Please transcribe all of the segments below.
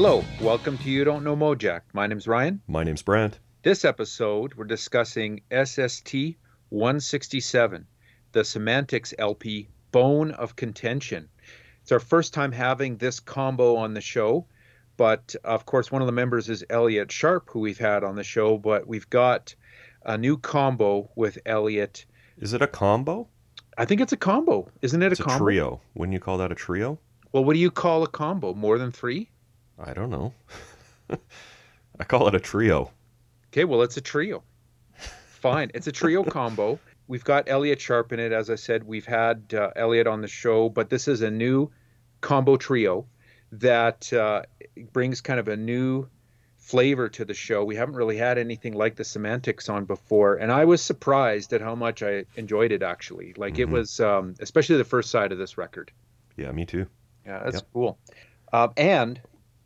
Hello, welcome to You Don't Know Mojack. My name's Ryan. My name's Brant. This episode, we're discussing SST 167, the Semantics LP Bone of Contention. It's our first time having this combo on the show, but of course, one of the members is Elliott Sharp, who we've had on the show, but we've got a new combo with Elliott. Is it a combo? I think it's a combo. Isn't it It's a a combo? trio. Wouldn't you call that a trio? Well, what do you call a combo? More than three? I don't know. I call it a trio. Okay, well, it's a trio. Fine. It's a trio combo. We've got Elliott Sharp in it. As I said, we've had uh, Elliott on the show, but this is a new combo trio that uh, brings kind of a new flavor to the show. We haven't really had anything like the semantics on before, and I was surprised at how much I enjoyed it actually. Like it Mhm. was, um, especially the first side of this record. Yeah, me too. Yeah, that's Yep. cool. Um, and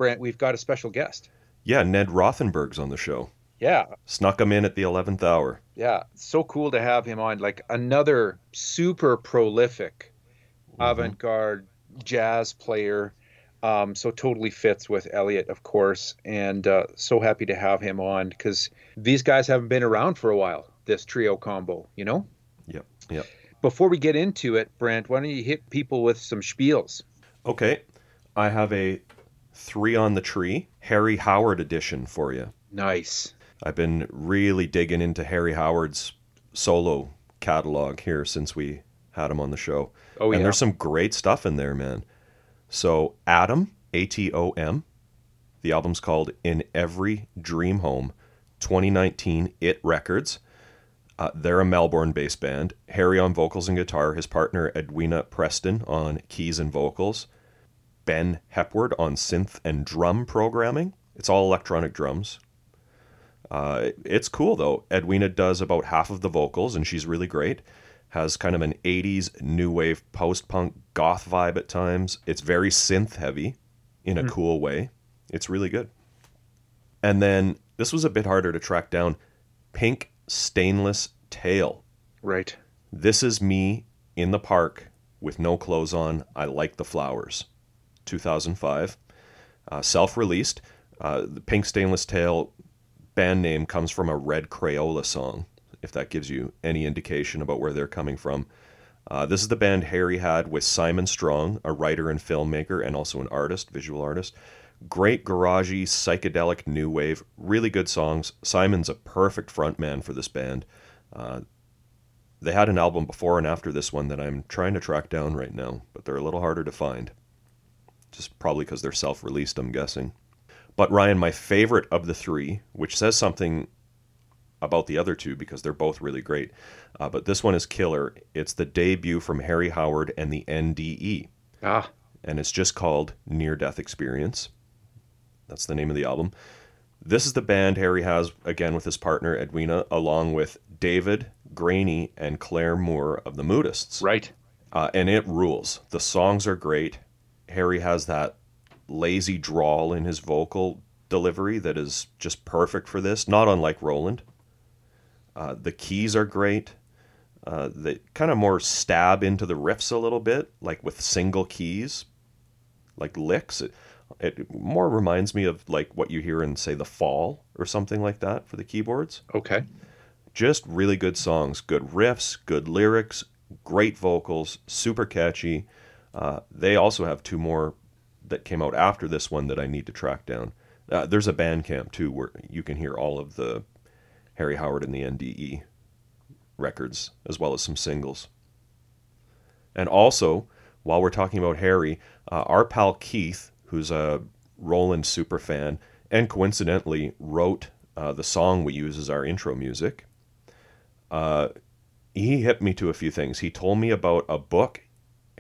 Brant, we've got a special guest. Yeah, Ned Rothenberg's on the show. Yeah, Snuck him in at the 11th hour. Yeah, so cool to have him on. Like another super prolific Mhm. avant-garde jazz player. Um, so totally fits with Elliott, of course, and uh, so happy to have him on because these guys haven't been around for a while. This trio combo, you know. Yep, yep. Before we get into it, Brant, why don't you hit people with some spiels? Okay, I have a three on the tree Harry Howard edition for you. Nice. I've been really digging into Harry Howard's solo catalog here since we had him on the show. Oh yeah. and there's some great stuff in there, man. So, Atom, A T O M, the album's called In Every Dream Home, 2019 It Records. Uh, they're a Melbourne based band. Harry on vocals and guitar, his partner Edwina Preston on keys and vocals, Ben Hepward on synth and drum programming. It's all electronic drums. Uh, it's cool though. Edwina does about half of the vocals, and she's really great. Has kind of an 80s new wave post punk goth vibe at times. It's very synth heavy in a Hmm. cool way. It's really good. And then this was a bit harder to track down Pink Stainless Tail. right. This is me in the park with no clothes on. I like the flowers. 2005. Uh, Self released. Uh, the Pink Stainless Tail band name comes from a Red Crayola song, if that gives you any indication about where they're coming from. Uh, this is the band Harry had with Simon Strong, a writer and filmmaker and also an artist, visual artist. Great garagey, psychedelic new wave, really good songs. Simon's a perfect frontman for this band. Uh, they had an album before and after this one that I'm trying to track down right now, but they're a little harder to find. Just probably because they're self released, I'm guessing. But Ryan, my favorite of the three, which says something about the other two because they're both really great, uh, but this one is killer. It's the debut from Harry Howard and the NDE, Ah, and it's just called Near Death Experience. That's the name of the album. This is the band Harry has again with his partner Edwina, along with David Graney and Clare Moore of the Moodists. right. Uh, and it rules. The songs are great. Harry has that lazy drawl in his vocal delivery that is just perfect for this, not unlike Roland. Uh, the keys are great. Uh, they kind of more stab into the riffs a little bit, like with single keys, like licks. It, it more reminds me of like what you hear in, say, The Fall or something like that for the keyboards Okay. just really good songs, good riffs, good lyrics, great vocals, super catchy. Uh, they also have two more that came out after this one that I need to track down. Uh, there's a Bandcamp too where you can hear all of the Harry Howard and the NDE records as well as some singles. And also, while we're talking about Harry, uh, our pal Keith, who's a Roland super fan, and coincidentally wrote uh, the song we use as our intro music, uh, he hit me to a few things. He told me about a book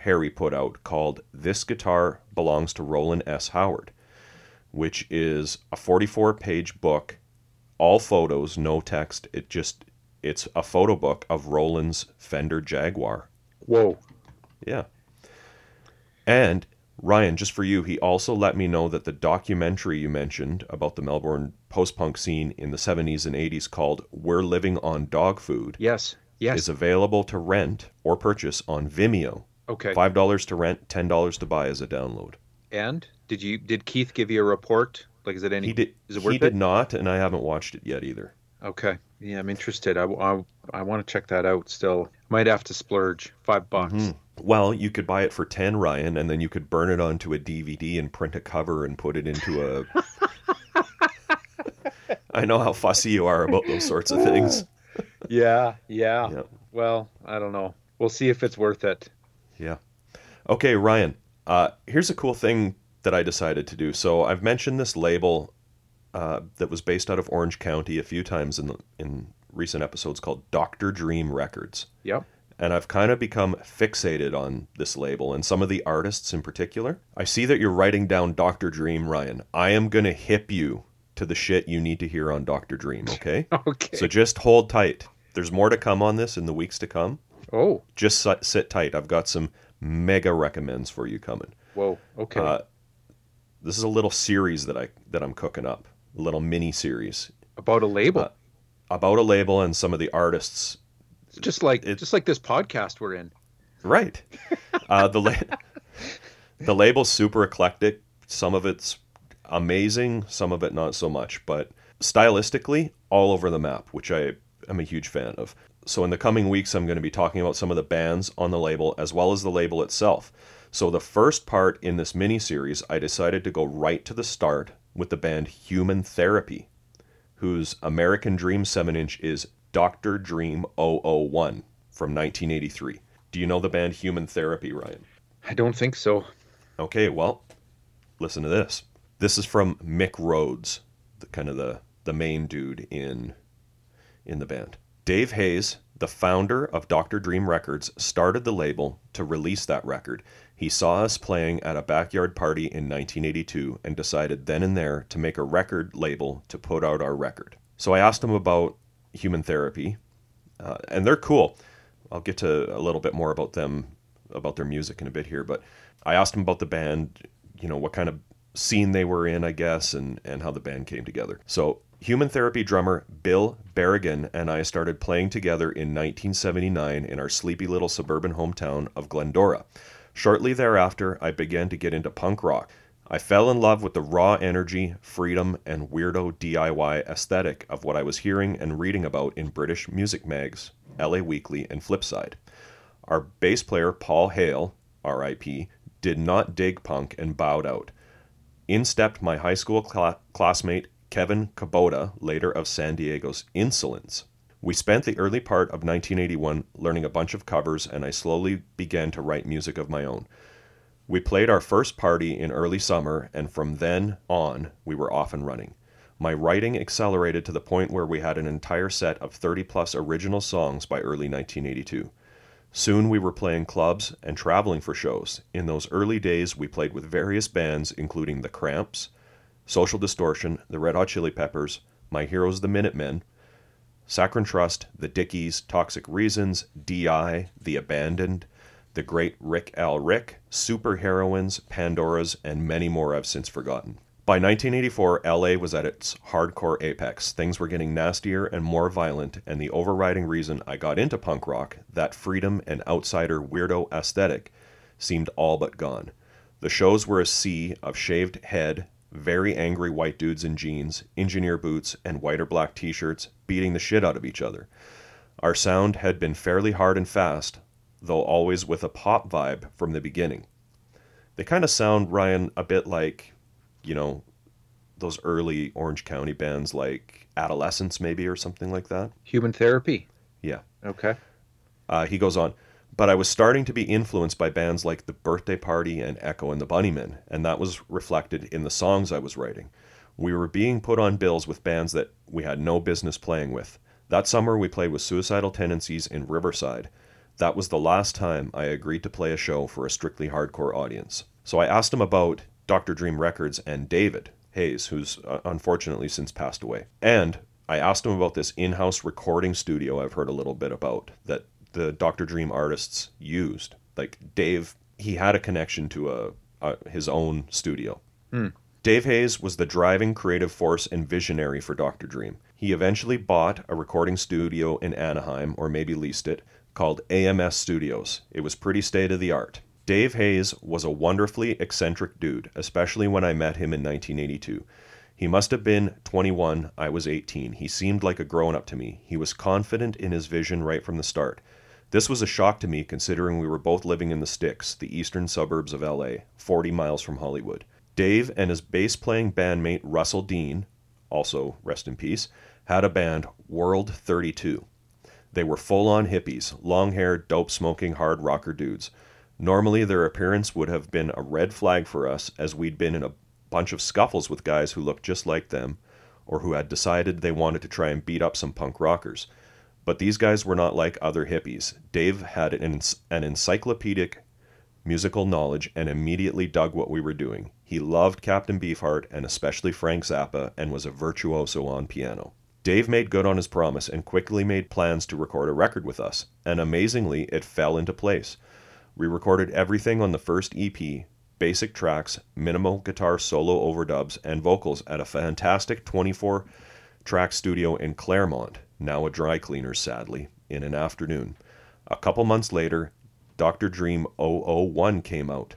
Harry put out called This Guitar Belongs to Roland S. Howard, which is a 44 page book, all photos, no text. It just, it's a photo book of Roland's Fender Jaguar. Whoa. Yeah. And Ryan, just for you, he also let me know that the documentary you mentioned about the Melbourne post punk scene in the 70s and 80s called We're Living on Dog Food Yes. Yes. is available to rent or purchase on Vimeo. Okay. $5 to rent, $10 to buy as a download. And Did you did Keith give you a report? Like, is it any? He did. Is it worth he it? did not, and I haven't watched it yet either. Okay. Yeah, I'm interested. I, I, I want to check that out still. Might have to splurge five bucks. Mhm. Well, you could buy it for ten, Ryan, and then you could burn it onto a DVD and print a cover and put it into a. I know how fussy you are about those sorts of things. Yeah, yeah. Yeah. Well, I don't know. We'll see if it's worth it. Yeah. Okay, Ryan. Uh, here's a cool thing that I decided to do. So I've mentioned this label uh, that was based out of Orange County a few times in the, in recent episodes called Doctor Dream Records, Yep. and I've kind of become fixated on this label and some of the artists in particular. I see that you're writing down Doctor Dream, Ryan. I am gonna hip you to the shit you need to hear on Doctor Dream. Okay. Okay. So just hold tight. There's more to come on this in the weeks to come. Oh, Just sit, sit tight. I've got some mega recommends for you coming. whoa. Okay. Uh, this is a little series that I that I'm cooking up, a little mini series About a label. uh, about a label and some of the artists. Just like it- just like this podcast we're in. Right. uh, the la- the label's super eclectic. Some of it's amazing, some of it not so much, but stylistically all over the map, which I am a huge fan of. So in the coming weeks, I'm going to be talking about some of the bands on the label as well as the label itself. So the first part in this mini series, I decided to go right to the start with the band Human Therapy, whose American Dream 7 inch is Dr. Dream 001 from 1983. Do you know the band Human Therapy, Ryan? I don't think so. Okay, well, listen to this. This is from Mick Rhodes, the kind of the the main dude in in the band. Dave Hayes, the founder of Dr. Dream Records, started the label to release that record. He saw us playing at a backyard party in 1982 and decided then and there to make a record label to put out our record. So I asked him about human therapy, uh, and they're cool. I'll get to a little bit more about them, about their music in a bit here, but I asked him about the band, you know, what kind of scene they were in, I guess, and, and how the band came together. So, Human Therapy drummer Bill Berrigan and I started playing together in 1979 in our sleepy little suburban hometown of Glendora. Shortly thereafter, I began to get into punk rock. I fell in love with the raw energy, freedom, and weirdo DIY aesthetic of what I was hearing and reading about in British music mags, LA Weekly, and Flipside. Our bass player, Paul Hale, RIP, did not dig punk and bowed out. In stepped my high school cla- classmate, Kevin Kubota, later of San Diego's Insolence. We spent the early part of 1981 learning a bunch of covers, and I slowly began to write music of my own. We played our first party in early summer, and from then on, we were off and running. My writing accelerated to the point where we had an entire set of 30 plus original songs by early 1982. Soon we were playing clubs and traveling for shows. In those early days, we played with various bands, including The Cramps, Social Distortion, The Red Hot Chili Peppers, My Heroes the Minutemen, Saccharine Trust, The Dickies, Toxic Reasons, D.I., The Abandoned, The Great Rik L Rik, Super Heroines, Pandoras, and many more I've since forgotten. By 1984, LA was at its hardcore apex. Things were getting nastier and more violent, and the overriding reason I got into punk rock, that freedom and outsider weirdo aesthetic, seemed all but gone. The shows were a sea of shaved head, very angry white dudes in jeans, engineer boots, and white or black t shirts beating the shit out of each other. Our sound had been fairly hard and fast, though always with a pop vibe from the beginning. They kind of sound, Ryan, a bit like, you know, those early Orange County bands like Adolescents, maybe, or something like that. Human therapy. Yeah. Okay. Uh, he goes on, but I was starting to be influenced by bands like The Birthday Party and Echo and the Bunnymen, and that was reflected in the songs I was writing. We were being put on bills with bands that we had no business playing with. That summer, we played with Suicidal Tendencies in Riverside. That was the last time I agreed to play a show for a strictly hardcore audience. So I asked him about Dr. Dream Records and David Hayes, who's uh, unfortunately since passed away. And I asked him about this in house recording studio I've heard a little bit about that the Dr. Dream artists used. Like Dave, he had a connection to a, a his own studio. Hmm. Dave Hayes was the driving creative force and visionary for Dr. Dream. He eventually bought a recording studio in Anaheim, or maybe leased it, called AMS Studios. It was pretty state of the art. Dave Hayes was a wonderfully eccentric dude, especially when I met him in 1982. He must have been 21, I was 18. He seemed like a grown up to me. He was confident in his vision right from the start. This was a shock to me considering we were both living in the sticks, the eastern suburbs of LA, 40 miles from Hollywood. Dave and his bass playing bandmate Russell Dean, also rest in peace, had a band, World 32. They were full on hippies, long haired, dope smoking, hard rocker dudes. Normally, their appearance would have been a red flag for us, as we'd been in a bunch of scuffles with guys who looked just like them, or who had decided they wanted to try and beat up some punk rockers. But these guys were not like other hippies. Dave had an, an encyclopedic musical knowledge and immediately dug what we were doing. He loved Captain Beefheart and especially Frank Zappa and was a virtuoso on piano. Dave made good on his promise and quickly made plans to record a record with us, and amazingly, it fell into place. We recorded everything on the first EP basic tracks, minimal guitar solo overdubs, and vocals at a fantastic 24 track studio in Claremont, now a dry cleaner, sadly, in an afternoon. A couple months later, Dr. Dream 001 came out.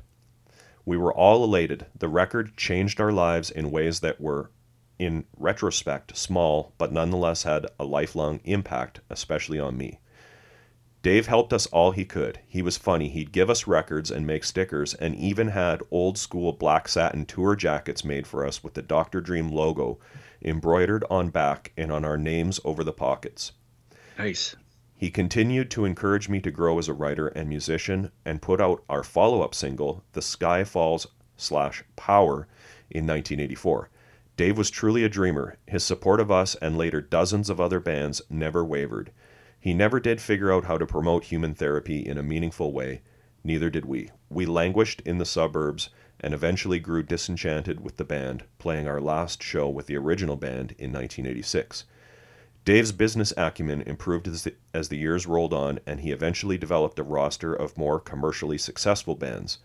We were all elated. The record changed our lives in ways that were, in retrospect, small, but nonetheless had a lifelong impact, especially on me. Dave helped us all he could. He was funny. He'd give us records and make stickers, and even had old school black satin tour jackets made for us with the Dr. Dream logo embroidered on back and on our names over the pockets. Nice. He continued to encourage me to grow as a writer and musician and put out our follow up single, The Sky Falls slash Power, in 1984. Dave was truly a dreamer. His support of us and later dozens of other bands never wavered. He never did figure out how to promote human therapy in a meaningful way, neither did we. We languished in the suburbs and eventually grew disenchanted with the band, playing our last show with the original band in 1986. Dave's business acumen improved as the, as the years rolled on, and he eventually developed a roster of more commercially successful bands.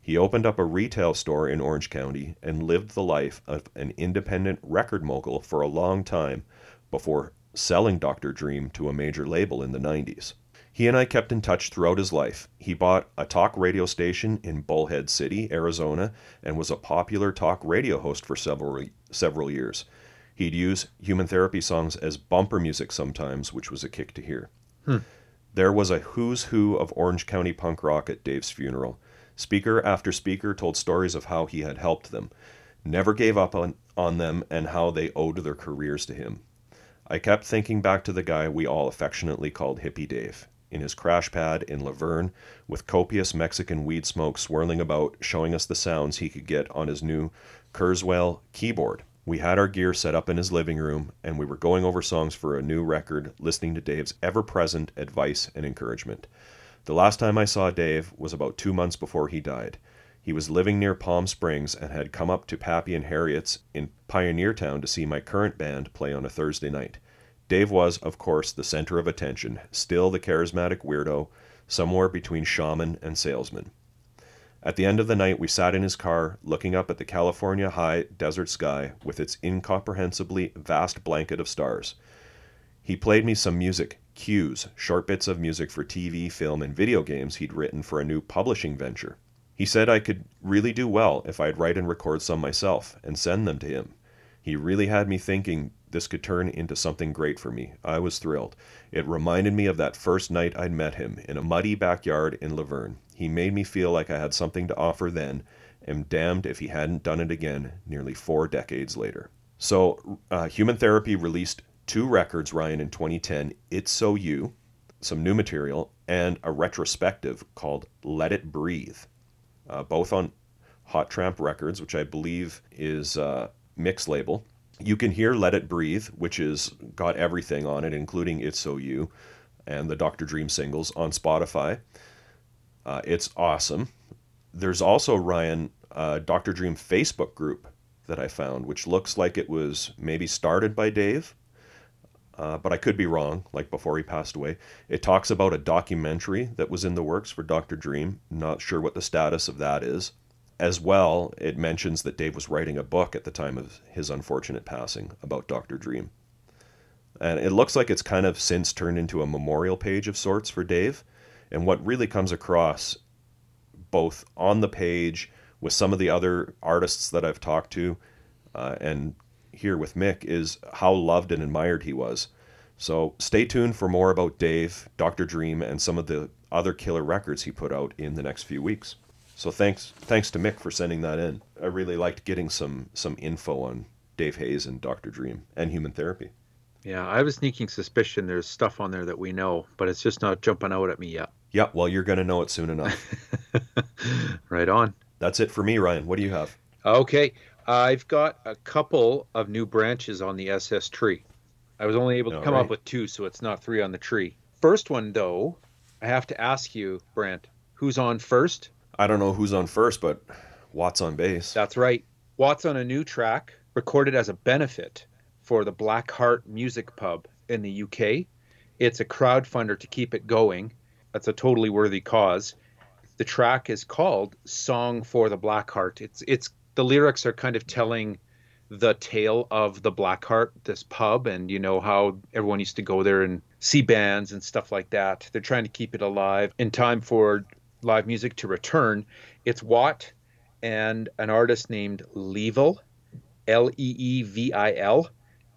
He opened up a retail store in Orange County and lived the life of an independent record mogul for a long time before selling Dr. Dream to a major label in the 90s. He and I kept in touch throughout his life. He bought a talk radio station in Bullhead City, Arizona, and was a popular talk radio host for several several years. He'd use human therapy songs as bumper music sometimes, which was a kick to hear. Hmm. There was a who's who of Orange County punk rock at Dave's funeral. Speaker after speaker told stories of how he had helped them, never gave up on, on them, and how they owed their careers to him. I kept thinking back to the guy we all affectionately called Hippie Dave in his crash pad in La Verne with copious Mexican weed smoke swirling about, showing us the sounds he could get on his new Kurzweil keyboard. We had our gear set up in his living room, and we were going over songs for a new record, listening to Dave's ever present advice and encouragement. The last time I saw Dave was about two months before he died. He was living near Palm Springs and had come up to Pappy and Harriet's in Pioneer Town to see my current band play on a Thursday night. Dave was, of course, the center of attention, still the charismatic weirdo, somewhere between shaman and salesman. At the end of the night, we sat in his car, looking up at the California high desert sky with its incomprehensibly vast blanket of stars. He played me some music, cues, short bits of music for TV, film, and video games he'd written for a new publishing venture. He said I could really do well if I'd write and record some myself and send them to him. He really had me thinking this could turn into something great for me. I was thrilled. It reminded me of that first night I'd met him in a muddy backyard in La Verne. He made me feel like I had something to offer then, and damned if he hadn't done it again nearly four decades later. So, uh, Human Therapy released two records, Ryan, in 2010 It's So You, some new material, and a retrospective called Let It Breathe, uh, both on Hot Tramp Records, which I believe is a mix label. You can hear Let It Breathe, which is got everything on it, including It's So You and the Dr. Dream singles on Spotify. Uh, it's awesome. There's also Ryan uh, Dr. Dream Facebook group that I found, which looks like it was maybe started by Dave, uh, but I could be wrong. Like before he passed away, it talks about a documentary that was in the works for Dr. Dream. Not sure what the status of that is as well, it mentions that Dave was writing a book at the time of his unfortunate passing about Dr. Dream. And it looks like it's kind of since turned into a memorial page of sorts for Dave. And what really comes across both on the page with some of the other artists that I've talked to, uh, and here with Mick is how loved and admired he was. So stay tuned for more about Dave, Dr. Dream, and some of the other killer records he put out in the next few weeks. So thanks thanks to Mick for sending that in. I really liked getting some some info on Dave Hayes and Dr. Dream and human therapy. Yeah, I have a sneaking suspicion there's stuff on there that we know, but it's just not jumping out at me yet. Yeah, well, you're going to know it soon enough. right on. That's it for me, Ryan. What do you have? Okay, I've got a couple of new branches on the SS tree. I was only able to All come right. up with two, so it's not three on the tree. First one, though, I have to ask you, Brant, who's on first? I don't know who's on first, but Watts on bass. That's right. Watts on a new track recorded as a benefit for the Black Heart Music Pub in the UK. It's a crowdfunder to keep it going. That's a totally worthy cause. The track is called Song for the Black Heart. It's it's the lyrics are kind of telling the tale of the Black Heart, this pub, and you know how everyone used to go there and see bands and stuff like that. They're trying to keep it alive in time for live music to return. It's Watt and an artist named Leevil, L E E V I L,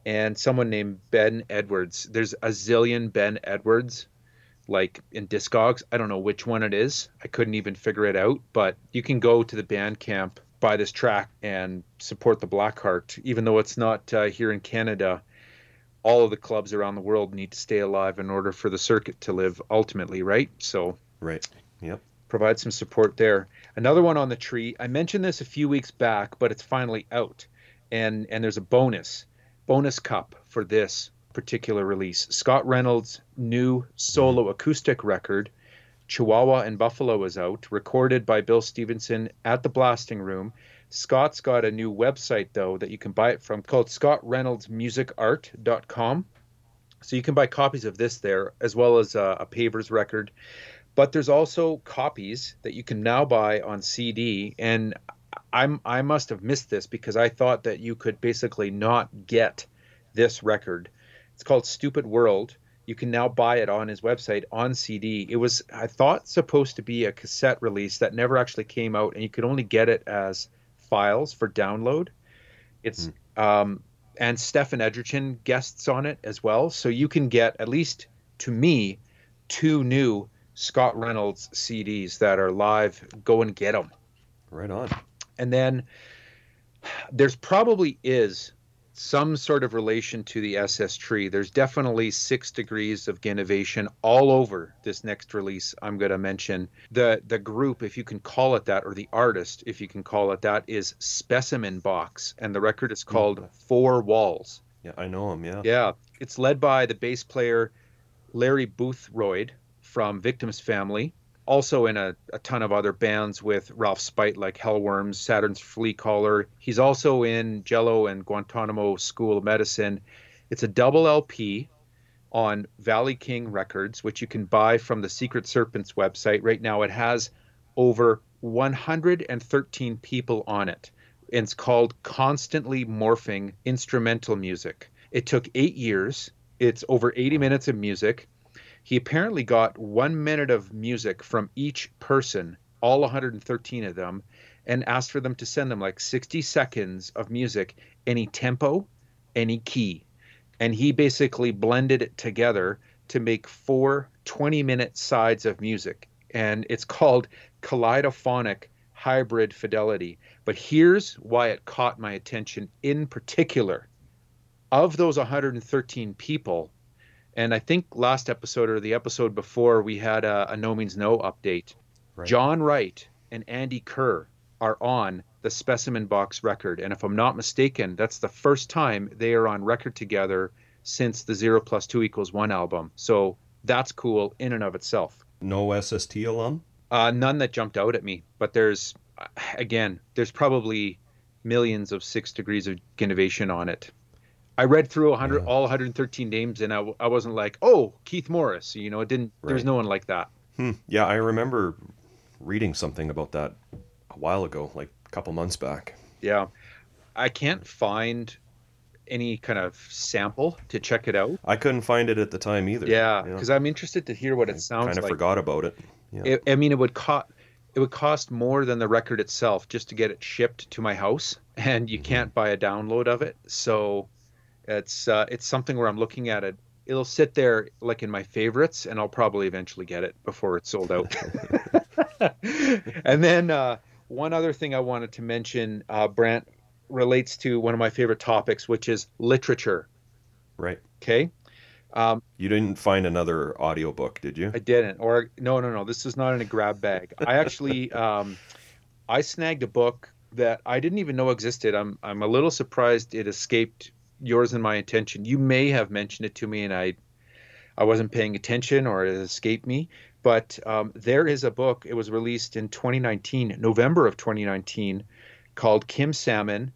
and someone named Ben Edwards. There's a zillion Ben Edwards, like in Discogs. I don't know which one it is. I couldn't even figure it out, but you can go to the Bandcamp, buy this track, and support the Blackheart. Even though it's not uh, here in Canada, all of the clubs around the world need to stay alive in order for the circuit to live ultimately, right? So Right. Yep. Provide some support there. Another one on the tree. I mentioned this a few weeks back, but it's finally out, and and there's a bonus bonus cup for this particular release. Scott Reynolds' new solo acoustic record, Chihuahua and Buffalo, is out, recorded by Bill Stevenson at the Blasting Room. Scott's got a new website though that you can buy it from called scottreynoldsmusicart.com. So you can buy copies of this there as well as uh, a Pavers record but there's also copies that you can now buy on CD and I'm I must have missed this because I thought that you could basically not get this record. It's called Stupid World. You can now buy it on his website on CD. It was I thought supposed to be a cassette release that never actually came out and you could only get it as files for download. It's um and Stephen Egerton guests on it as well, so you can get at least to me two new Scott Reynolds CDs that are live. Go and get them. Right on. And then there's probably is some sort of relation to the SS tree. There's definitely six degrees of innovation all over this next release I'm going to mention. The the group, if you can call it that, or the artist, if you can call it that, is Specimen Box, and the record is called mm. Four Walls. Yeah, I know him. Yeah. Yeah, it's led by the bass player Larry Boothroyd from Victims Family, also in a, a ton of other bands with Ralph Spight like Hellworms, Saturn's Flea Collar. He's also in Jello and Guantanamo School of Medicine. It's a double LP on Valley King Records, which you can buy from the Secret Serpents website. Right now, it has over 113 people on it. It's called Constantly Morphing Instrumental Music. It took eight years. It's over 80 minutes of music. He apparently got one minute of music from each person, all 113 of them, and asked for them to send them like 60 seconds of music, any tempo, any key. And he basically blended it together to make four 20 minute sides of music. And it's called Kaleidophonic Hybrid Fidelity. But here's why it caught my attention in particular. Of those 113 people, and I think last episode or the episode before, we had a, a No Means No update. Right. John Wright and Andy Kerr are on the Specimen Box record. And if I'm not mistaken, that's the first time they are on record together since the Zero Plus Two Equals One album. So that's cool in and of itself. No SST alum. Uh, none that jumped out at me, but there's, again, there's probably millions of six degrees of innovation on it. I read through 100, Yeah. all 113 names, and I wasn't like, oh, Keith Morris. You know, it didn't. There's Right. no one like that. Hmm. Yeah, I remember reading something about that a while ago, like a couple months back. Yeah, I can't find any kind of sample to check it out. I couldn't find it at the time either. Yeah, you know. because I'm interested to hear what it I sounds kind of like. forgot about it. Yeah. I I mean, it would caught it would cost more than the record itself just to get it shipped to my house, and you Mhm. can't buy a download of it. So it's uh, it's something where I'm looking at it. It'll sit there like in my favorites, and I'll probably eventually get it before it's sold out. and then uh, one other thing I wanted to mention, uh, Brant, relates to one of my favorite topics, which is literature. Right. Okay. Um, You didn't find another audiobook, did you? I didn't. Or no, no, no. This is not in a grab bag. I actually, um, I snagged a book that I didn't even know existed. I'm, I'm a little surprised it escaped yours and my attention. You may have mentioned it to me, and I, I wasn't paying attention, or it escaped me. But um, there is a book. It was released in 2019, November of 2019, called Kim Salmon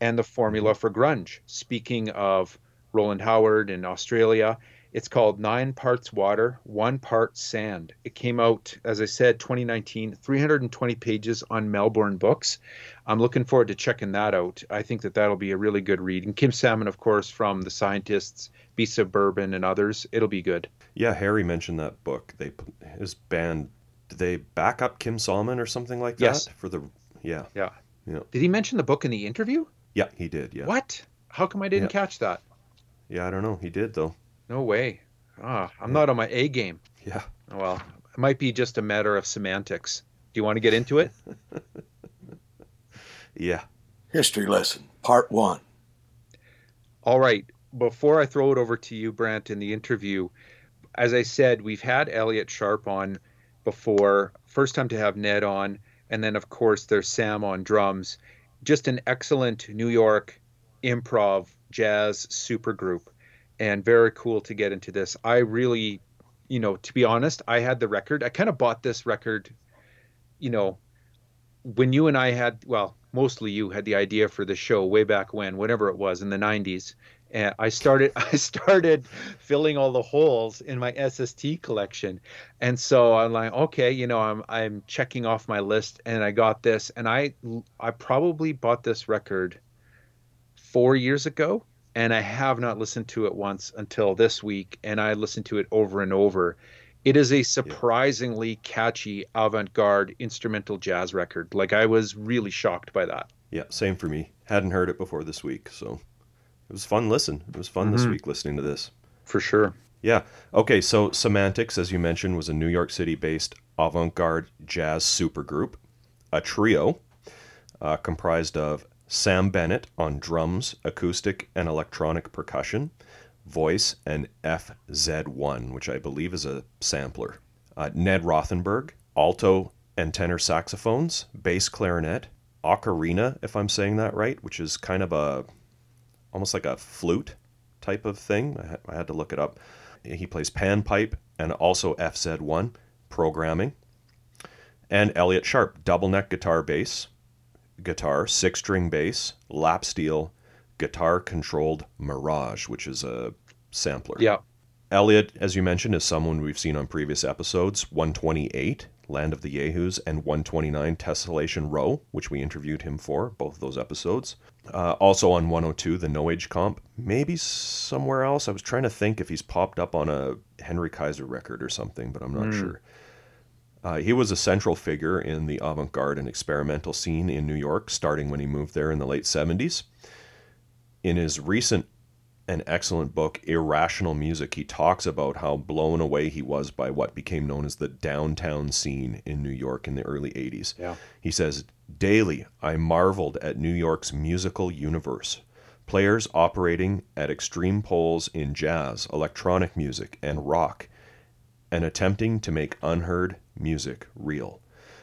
and the Formula for Grunge. Speaking of Roland Howard in Australia, it's called Nine Parts Water, One Part Sand. It came out, as I said, 2019, 320 pages on Melbourne Books. I'm looking forward to checking that out. I think that that'll be a really good read. And Kim Salmon, of course, from The Scientists, of Bourbon, and others. It'll be good. Yeah, Harry mentioned that book. They his band did they back up Kim Salmon or something like that Yes. for the yeah. Yeah. Yeah. Did he mention the book in the interview? Yeah, he did. Yeah. What? How come I didn't Yeah. catch that? Yeah, I don't know. He did though. No way. Ah, I'm not on my A game. Yeah. Well, it might be just a matter of semantics. Do you want to get into it? Yeah. History lesson, part one. All right. Before I throw it over to you, Brant, in the interview, as I said, we've had Elliott Sharp on before. First time to have Ned on. And then, of course, there's Sam on drums. Just an excellent New York improv jazz supergroup. And very cool to get into this. I really, you know, to be honest, I had the record. I kind of bought this record, you know, when you and I had, well, mostly you had the idea for the show way back when, whatever it was in the 90s. And I started I started filling all the holes in my SST collection. And so I'm like, okay, you know, I'm I'm checking off my list and I got this and I I probably bought this record 4 years ago and I have not listened to it once until this week and I listened to it over and over. It is a surprisingly catchy avant-garde instrumental jazz record. Like I was really shocked by that. Yeah, same for me. Hadn't heard it before this week, so it was fun listen. It was fun this Mhm. week listening to this. For sure. Yeah. Okay, so Semantics, as you mentioned, was a New York City based avant garde jazz supergroup, a trio uh, comprised of Sam Bennett on drums, acoustic, and electronic percussion, voice, and FZ1, which I believe is a sampler. Uh, Ned Rothenberg, alto and tenor saxophones, bass clarinet, ocarina, if I'm saying that right, which is kind of a almost like a flute type of thing. I, ha- I had to look it up. He plays panpipe and also FZ1 programming. And Elliott Sharp, double neck guitar bass, guitar, six string bass, lap steel, guitar controlled Mirage, which is a sampler. Yeah. Elliott, as you mentioned, is someone we've seen on previous episodes 128, Land of the Yahoos, and 129, Tessellation Row, which we interviewed him for, both of those episodes. Uh, also on 102, the No Age Comp. Maybe somewhere else. I was trying to think if he's popped up on a Henry Kaiser record or something, but I'm not Hmm. sure. Uh, he was a central figure in the avant garde and experimental scene in New York, starting when he moved there in the late 70s. In his recent and excellent book, Irrational Music, he talks about how blown away he was by what became known as the downtown scene in New York in the early 80s. Yeah. He says, Daily, I marveled at New York's musical universe. Players operating at extreme poles in jazz, electronic music, and rock, and attempting to make unheard music real.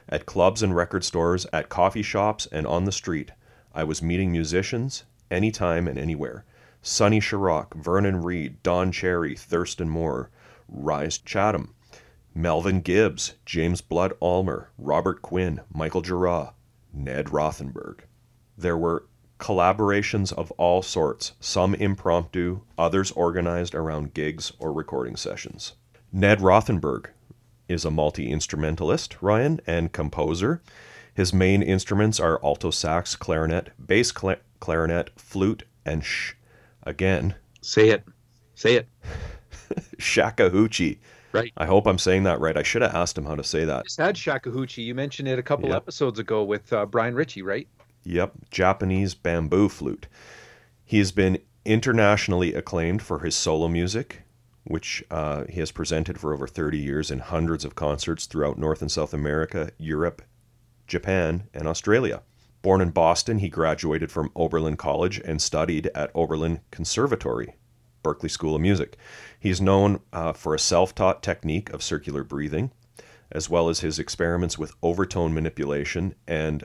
At clubs and record stores, at coffee shops, and on the street, I was meeting musicians anytime and anywhere. Sonny Sharrock, Vernon Reid, Don Cherry, Thurston Moore, Rhys Chatham, Melvin Gibbs, James Blood Ulmer, Robert Quine, Michael Gira, Ned Rothenberg. There were collaborations of all sorts, some impromptu, others organized around gigs or recording sessions. Ned Rothenberg is a multi instrumentalist, Ryan, and composer. His main instruments are alto sax, clarinet, bass cla- clarinet, flute, and sh. Again, Say it. Say it. shakuhachi. Right. I hope I'm saying that right. I should have asked him how to say that. Just had Shakuhachi. You mentioned it a couple Yep. episodes ago with uh, Brian Ritchie, right? Yep, Japanese bamboo flute. He has been internationally acclaimed for his solo music, which uh, he has presented for over 30 years in hundreds of concerts throughout North and South America, Europe, Japan, and Australia. Born in Boston, he graduated from Oberlin College and studied at Oberlin Conservatory, Berklee School of Music. He's known uh, for a self taught technique of circular breathing, as well as his experiments with overtone manipulation and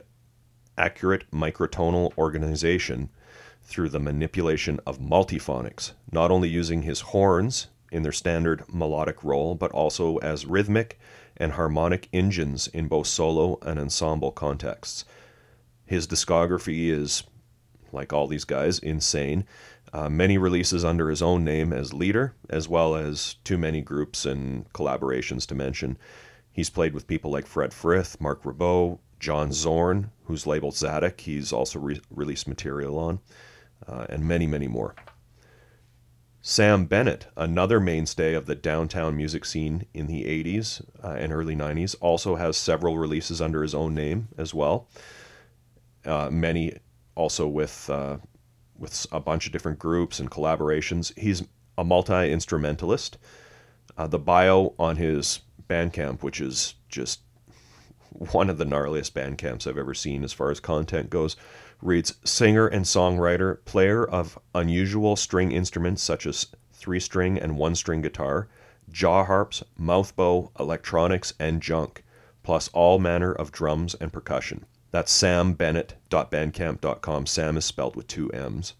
accurate microtonal organization through the manipulation of multiphonics, not only using his horns in their standard melodic role, but also as rhythmic and harmonic engines in both solo and ensemble contexts. His discography is, like all these guys, insane. Uh, many releases under his own name as leader, as well as too many groups and collaborations to mention. He's played with people like Fred Frith, Marc Ribot, John Zorn, who's labeled Tzadik, he's also re- released material on, uh, and many, many more. Sam Bennett, another mainstay of the downtown music scene in the 80s uh, and early 90s, also has several releases under his own name as well. Uh, many also with uh, with a bunch of different groups and collaborations. He's a multi instrumentalist. Uh, the bio on his Bandcamp, which is just one of the gnarliest Bandcamps I've ever seen as far as content goes, reads singer and songwriter, player of unusual string instruments such as three string and one string guitar, jaw harps, mouth bow, electronics, and junk, plus all manner of drums and percussion. That's sambennett.bandcamp.com. Sam is spelled with two M's.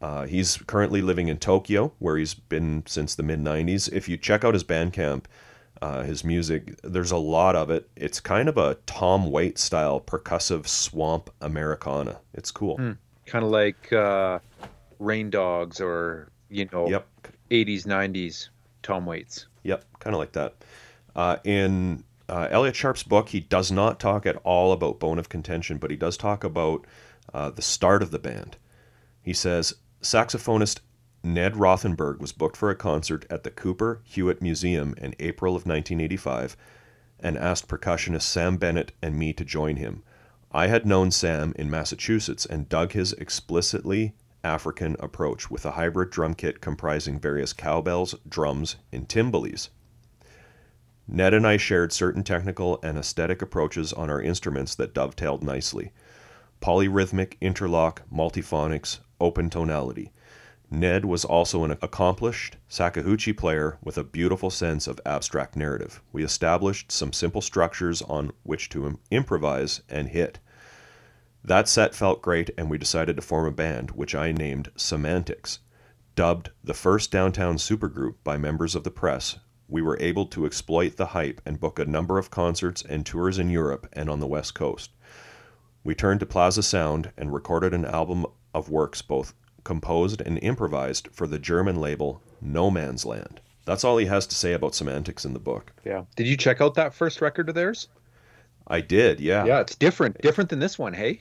Uh, he's currently living in Tokyo, where he's been since the mid 90s. If you check out his Bandcamp, uh, his music, there's a lot of it. It's kind of a Tom Waits style percussive swamp Americana. It's cool. Kind of like uh, Rain Dogs or, you know, Yep. 80s, 90s Tom Waits. Yep, kind of like that. Uh, in uh, Elliott Sharp's book, he does not talk at all about Bone of Contention, but he does talk about uh, the start of the band. He says saxophonist Ned Rothenberg was booked for a concert at the Cooper Hewitt Museum in April of 1985 and asked percussionist Sam Bennett and me to join him. I had known Sam in Massachusetts and dug his explicitly African approach with a hybrid drum kit comprising various cowbells, drums, and timbales. Ned and I shared certain technical and aesthetic approaches on our instruments that dovetailed nicely polyrhythmic, interlock, multiphonics, open tonality. Ned was also an accomplished shakuhachi player with a beautiful sense of abstract narrative. We established some simple structures on which to im- improvise and hit. That set felt great, and we decided to form a band, which I named Semantics. Dubbed the first downtown supergroup by members of the press, we were able to exploit the hype and book a number of concerts and tours in Europe and on the West Coast. We turned to Plaza Sound and recorded an album of works both composed and improvised for the German label No Man's Land. That's all he has to say about semantics in the book. Yeah. Did you check out that first record of theirs? I did, yeah. Yeah, it's different. Different than this one, hey?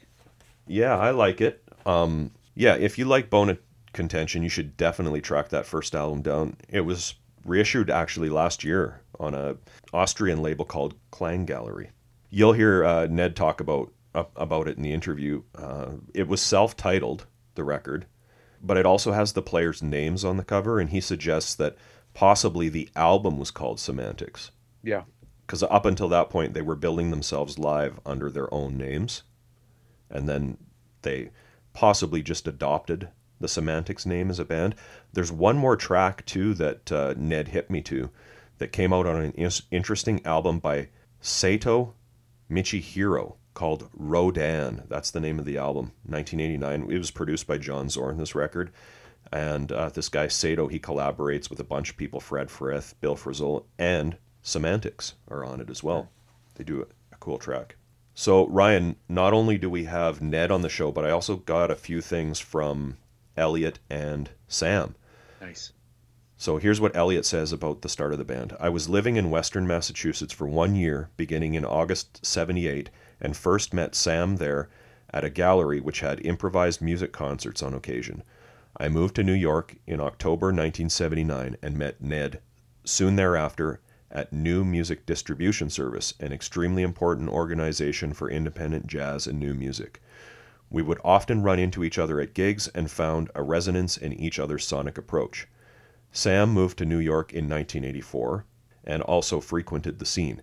Yeah, I like it. Um, yeah, if you like Bone of Contention, you should definitely track that first album down. It was reissued actually last year on a Austrian label called Klanggalerie. You'll hear uh, Ned talk about uh, about it in the interview. Uh, it was self-titled, the record, but it also has the players' names on the cover, and he suggests that possibly the album was called Semantics. Yeah. because up until that point they were building themselves live under their own names and then they possibly just adopted the semantics name as a band. There's one more track too that uh, ned hit me to that came out on an in- interesting album by sato michihiro called rodan that's the name of the album 1989 it was produced by john zorn this record and uh, this guy Sato, he collaborates with a bunch of people: Fred Frith, Bill Frisell, and Semantics are on it as well. They do a, a cool track. So Ryan, not only do we have Ned on the show, but I also got a few things from Elliott and Sam. Nice. So here's what Elliott says about the start of the band. I was living in Western Massachusetts for one year, beginning in August 78, and first met Sam there at a gallery which had improvised music concerts on occasion. I moved to New York in October 1979 and met Ned soon thereafter at New Music Distribution Service, an extremely important organization for independent jazz and new music. We would often run into each other at gigs and found a resonance in each other's sonic approach. Sam moved to New York in 1984 and also frequented the scene.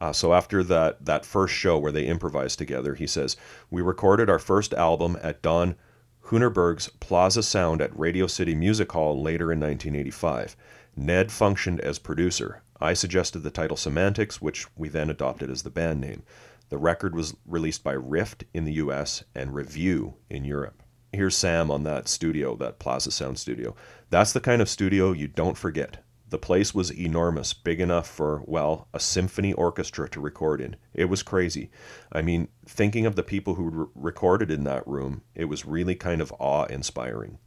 Uh, so after that that first show where they improvised together, he says we recorded our first album at Don Hunerberg's Plaza Sound at Radio City Music Hall later in 1985. Ned functioned as producer. I suggested the title Semantics, which we then adopted as the band name. The record was released by Rift in the US and Revue in Europe. Here's Sam on that studio, that Plaza Sound studio. That's the kind of studio you don't forget. The place was enormous, big enough for, well, a symphony orchestra to record in. It was crazy. I mean, thinking of the people who re- recorded in that room, it was really kind of awe inspiring.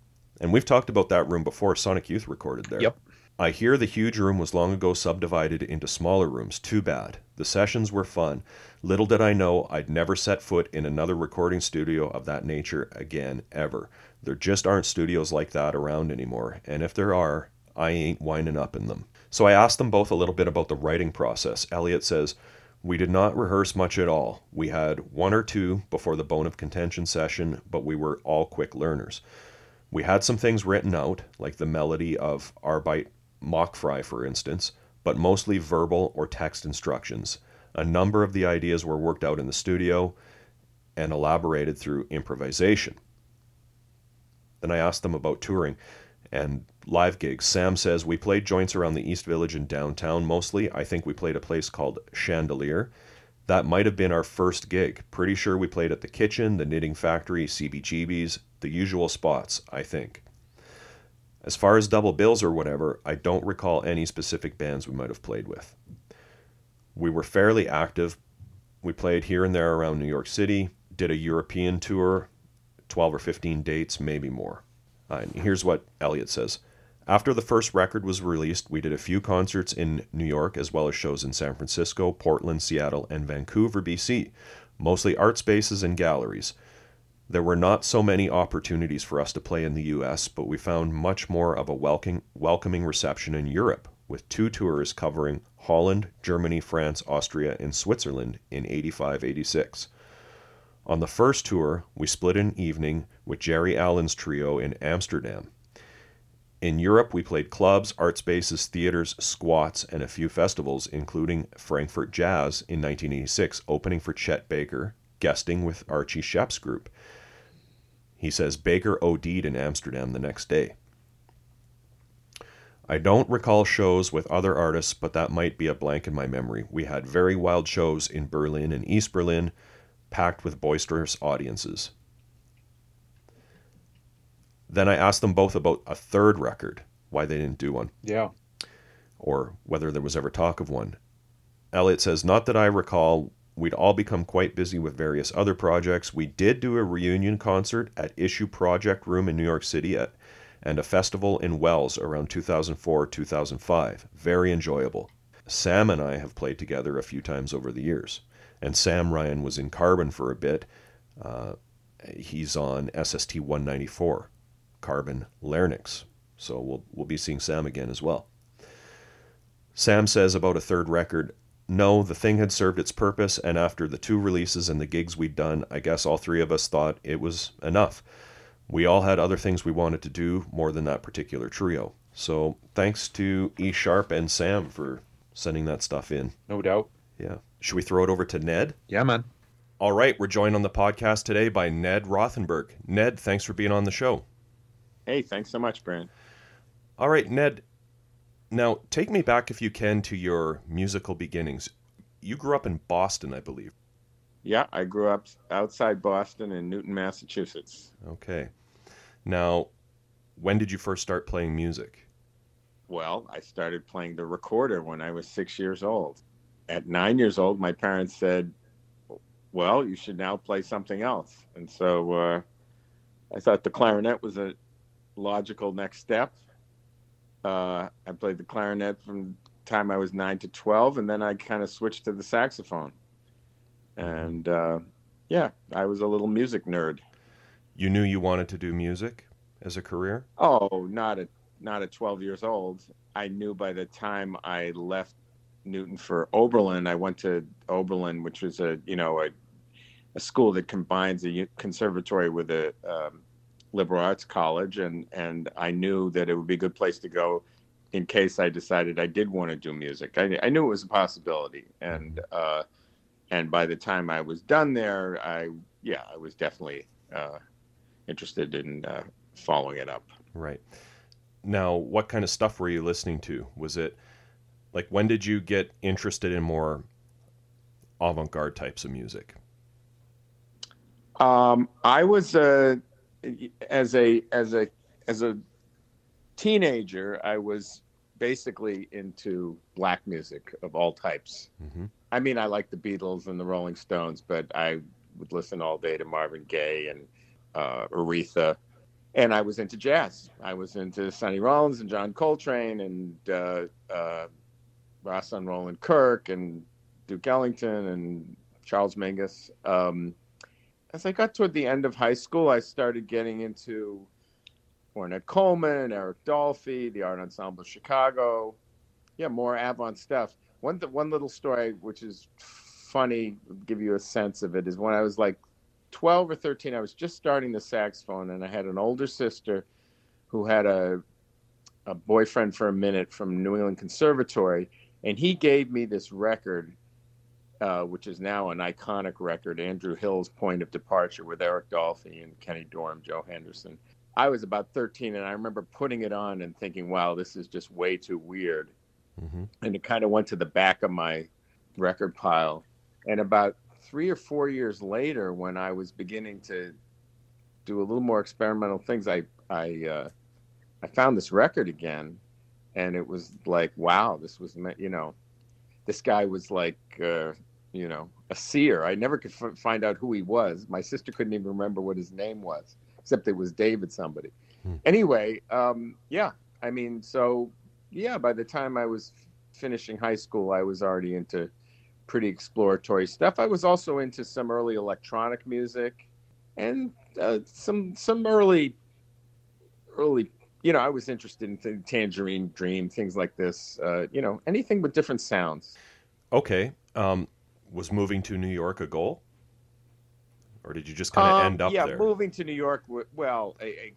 And we've talked about that room before. Sonic Youth recorded there. Yep. I hear the huge room was long ago subdivided into smaller rooms. Too bad. The sessions were fun. Little did I know I'd never set foot in another recording studio of that nature again, ever. There just aren't studios like that around anymore, and if there are, I ain't winding up in them. So I asked them both a little bit about the writing process. Elliott says, We did not rehearse much at all. We had one or two before the bone of contention session, but we were all quick learners. We had some things written out, like the melody of Arbeit Mockfry, for instance, but mostly verbal or text instructions. A number of the ideas were worked out in the studio and elaborated through improvisation. Then I asked them about touring and live gigs. Sam says we played joints around the East Village and downtown mostly. I think we played a place called Chandelier. That might have been our first gig. Pretty sure we played at the kitchen, the knitting factory, CBGB's, the usual spots, I think. As far as double bills or whatever, I don't recall any specific bands we might have played with. We were fairly active. We played here and there around New York City, did a European tour, 12 or 15 dates, maybe more. Uh, and here's what Elliott says. After the first record was released, we did a few concerts in New York as well as shows in San Francisco, Portland, Seattle, and Vancouver, BC, mostly art spaces and galleries. There were not so many opportunities for us to play in the US, but we found much more of a welcoming, welcoming reception in Europe, with two tours covering Holland, Germany, France, Austria, and Switzerland in 85 86. On the first tour, we split an evening with Geri Allen's trio in Amsterdam. In Europe, we played clubs, art spaces, theaters, squats, and a few festivals, including Frankfurt Jazz in 1986, opening for Chet Baker, guesting with Archie Shepp's group. He says Baker OD'd in Amsterdam the next day. I don't recall shows with other artists, but that might be a blank in my memory. We had very wild shows in Berlin and East Berlin, packed with boisterous audiences. Then I asked them both about a third record, why they didn't do one, Yeah. or whether there was ever talk of one. Elliott says, Not that I recall. We'd all become quite busy with various other projects. We did do a reunion concert at Issue Project Room in New York City at, and a festival in Wels around 2004 2005. Very enjoyable. Sam and I have played together a few times over the years. And Sam Ryan was in Carbon for a bit. Uh, he's on SST 194, Carbon Larynx. So we'll, we'll be seeing Sam again as well. Sam says about a third record no, the thing had served its purpose, and after the two releases and the gigs we'd done, I guess all three of us thought it was enough. We all had other things we wanted to do more than that particular trio. So thanks to E Sharp and Sam for sending that stuff in. No doubt. Yeah. Should we throw it over to Ned? Yeah, man. All right, we're joined on the podcast today by Ned Rothenberg. Ned, thanks for being on the show. Hey, thanks so much, Brant. All right, Ned. Now, take me back if you can to your musical beginnings. You grew up in Boston, I believe. Yeah, I grew up outside Boston in Newton, Massachusetts. Okay. Now, when did you first start playing music? Well, I started playing the recorder when I was six years old. At nine years old, my parents said, Well, you should now play something else. And so uh, I thought the clarinet was a logical next step. Uh, I played the clarinet from the time I was nine to 12, and then I kind of switched to the saxophone. And uh, yeah, I was a little music nerd. You knew you wanted to do music as a career? Oh, not at not at 12 years old. I knew by the time I left Newton for Oberlin, I went to Oberlin, which was a you know a, a school that combines a conservatory with a um, liberal arts college, and and I knew that it would be a good place to go in case I decided I did want to do music. I, I knew it was a possibility, and uh, and by the time I was done there, I yeah, I was definitely uh, interested in uh, following it up. Right. Now, what kind of stuff were you listening to? Was it like when did you get interested in more avant-garde types of music? Um, I was uh, as a as a as a teenager, I was basically into black music of all types. Mm-hmm. I mean, I like the Beatles and the Rolling Stones, but I would listen all day to Marvin Gaye and uh, Aretha and I was into jazz. I was into Sonny Rollins and John Coltrane and uh, uh, Rahsaan Roland Kirk and Duke Ellington and Charles Mingus. Um, as I got toward the end of high school, I started getting into Ornette Coleman, Eric Dolphy, the Art Ensemble of Chicago. Yeah, more avant stuff. One th- one little story, which is funny, give you a sense of it, is when I was like 12 or 13, I was just starting the saxophone, and I had an older sister who had a a boyfriend for a minute from New England Conservatory, and he gave me this record, uh, which is now an iconic record, Andrew Hill's Point of Departure with Eric Dolphy and Kenny Dorham, Joe Henderson. I was about 13, and I remember putting it on and thinking, wow, this is just way too weird. Mm-hmm. And it kind of went to the back of my record pile. And about three or four years later, when I was beginning to do a little more experimental things, I I uh, I found this record again, and it was like, wow, this was you know, this guy was like uh, you know a seer. I never could f- find out who he was. My sister couldn't even remember what his name was, except it was David somebody. Hmm. Anyway, um, yeah, I mean, so yeah, by the time I was finishing high school, I was already into pretty exploratory stuff. I was also into some early electronic music and uh, some some early early you know I was interested in th- Tangerine Dream things like this. Uh, you know anything with different sounds. Okay, um, was moving to New York a goal, or did you just kind of um, end up yeah, there? Yeah, moving to New York. Well, a, a,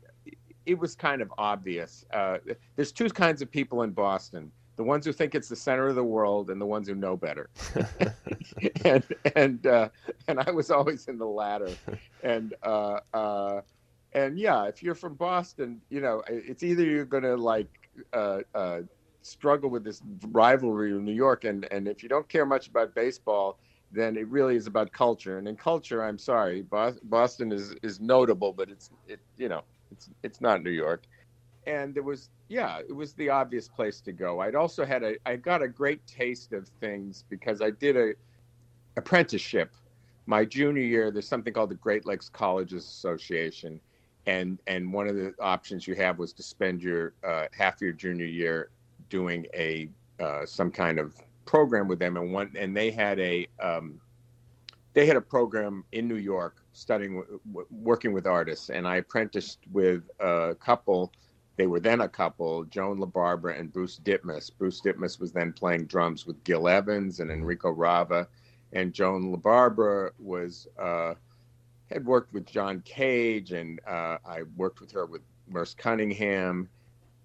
it was kind of obvious. Uh, there's two kinds of people in Boston the ones who think it's the center of the world and the ones who know better and and uh, and i was always in the latter and uh, uh, and yeah if you're from boston you know it's either you're gonna like uh, uh, struggle with this rivalry with new york and and if you don't care much about baseball then it really is about culture. And in culture i'm sorry boston is is notable but it's it you know it's it's not new york. And there was yeah it was the obvious place to go. I'd also had a i got a great taste of things because i did a apprenticeship. My junior year there's something called the great lakes colleges association and and one of the options you have was to spend your uh, half your junior year doing a uh, some kind of program with them. And one and they had a um, they had a program in new york studying w- working with artists. And i apprenticed with a couple. They were then a couple, Joan La Barbara and Bruce Ditmas. Bruce Ditmas was then playing drums with Gil Evans and Enrico Rava, and Joan La Barbara was uh, had worked with John Cage, and uh, I worked with her with Merce Cunningham,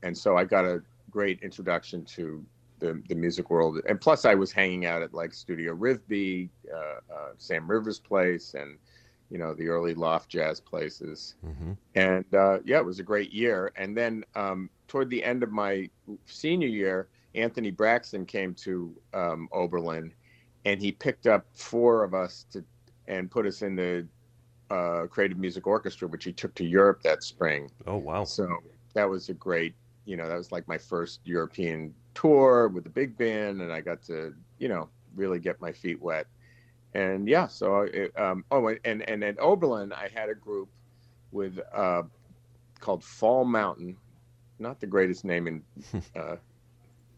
and so I got a great introduction to the, the music world. And plus, I was hanging out at like Studio Rivbea, uh, uh Sam Rivers Place, and you know the early loft jazz places mm-hmm. and uh, yeah it was a great year and then um, toward the end of my senior year anthony braxton came to um, oberlin and he picked up four of us to and put us in the uh, creative music orchestra which he took to europe that spring oh wow so that was a great you know that was like my first european tour with the big band and i got to you know really get my feet wet and yeah, so it, um, oh, and and at Oberlin, I had a group with uh, called Fall Mountain, not the greatest name in uh,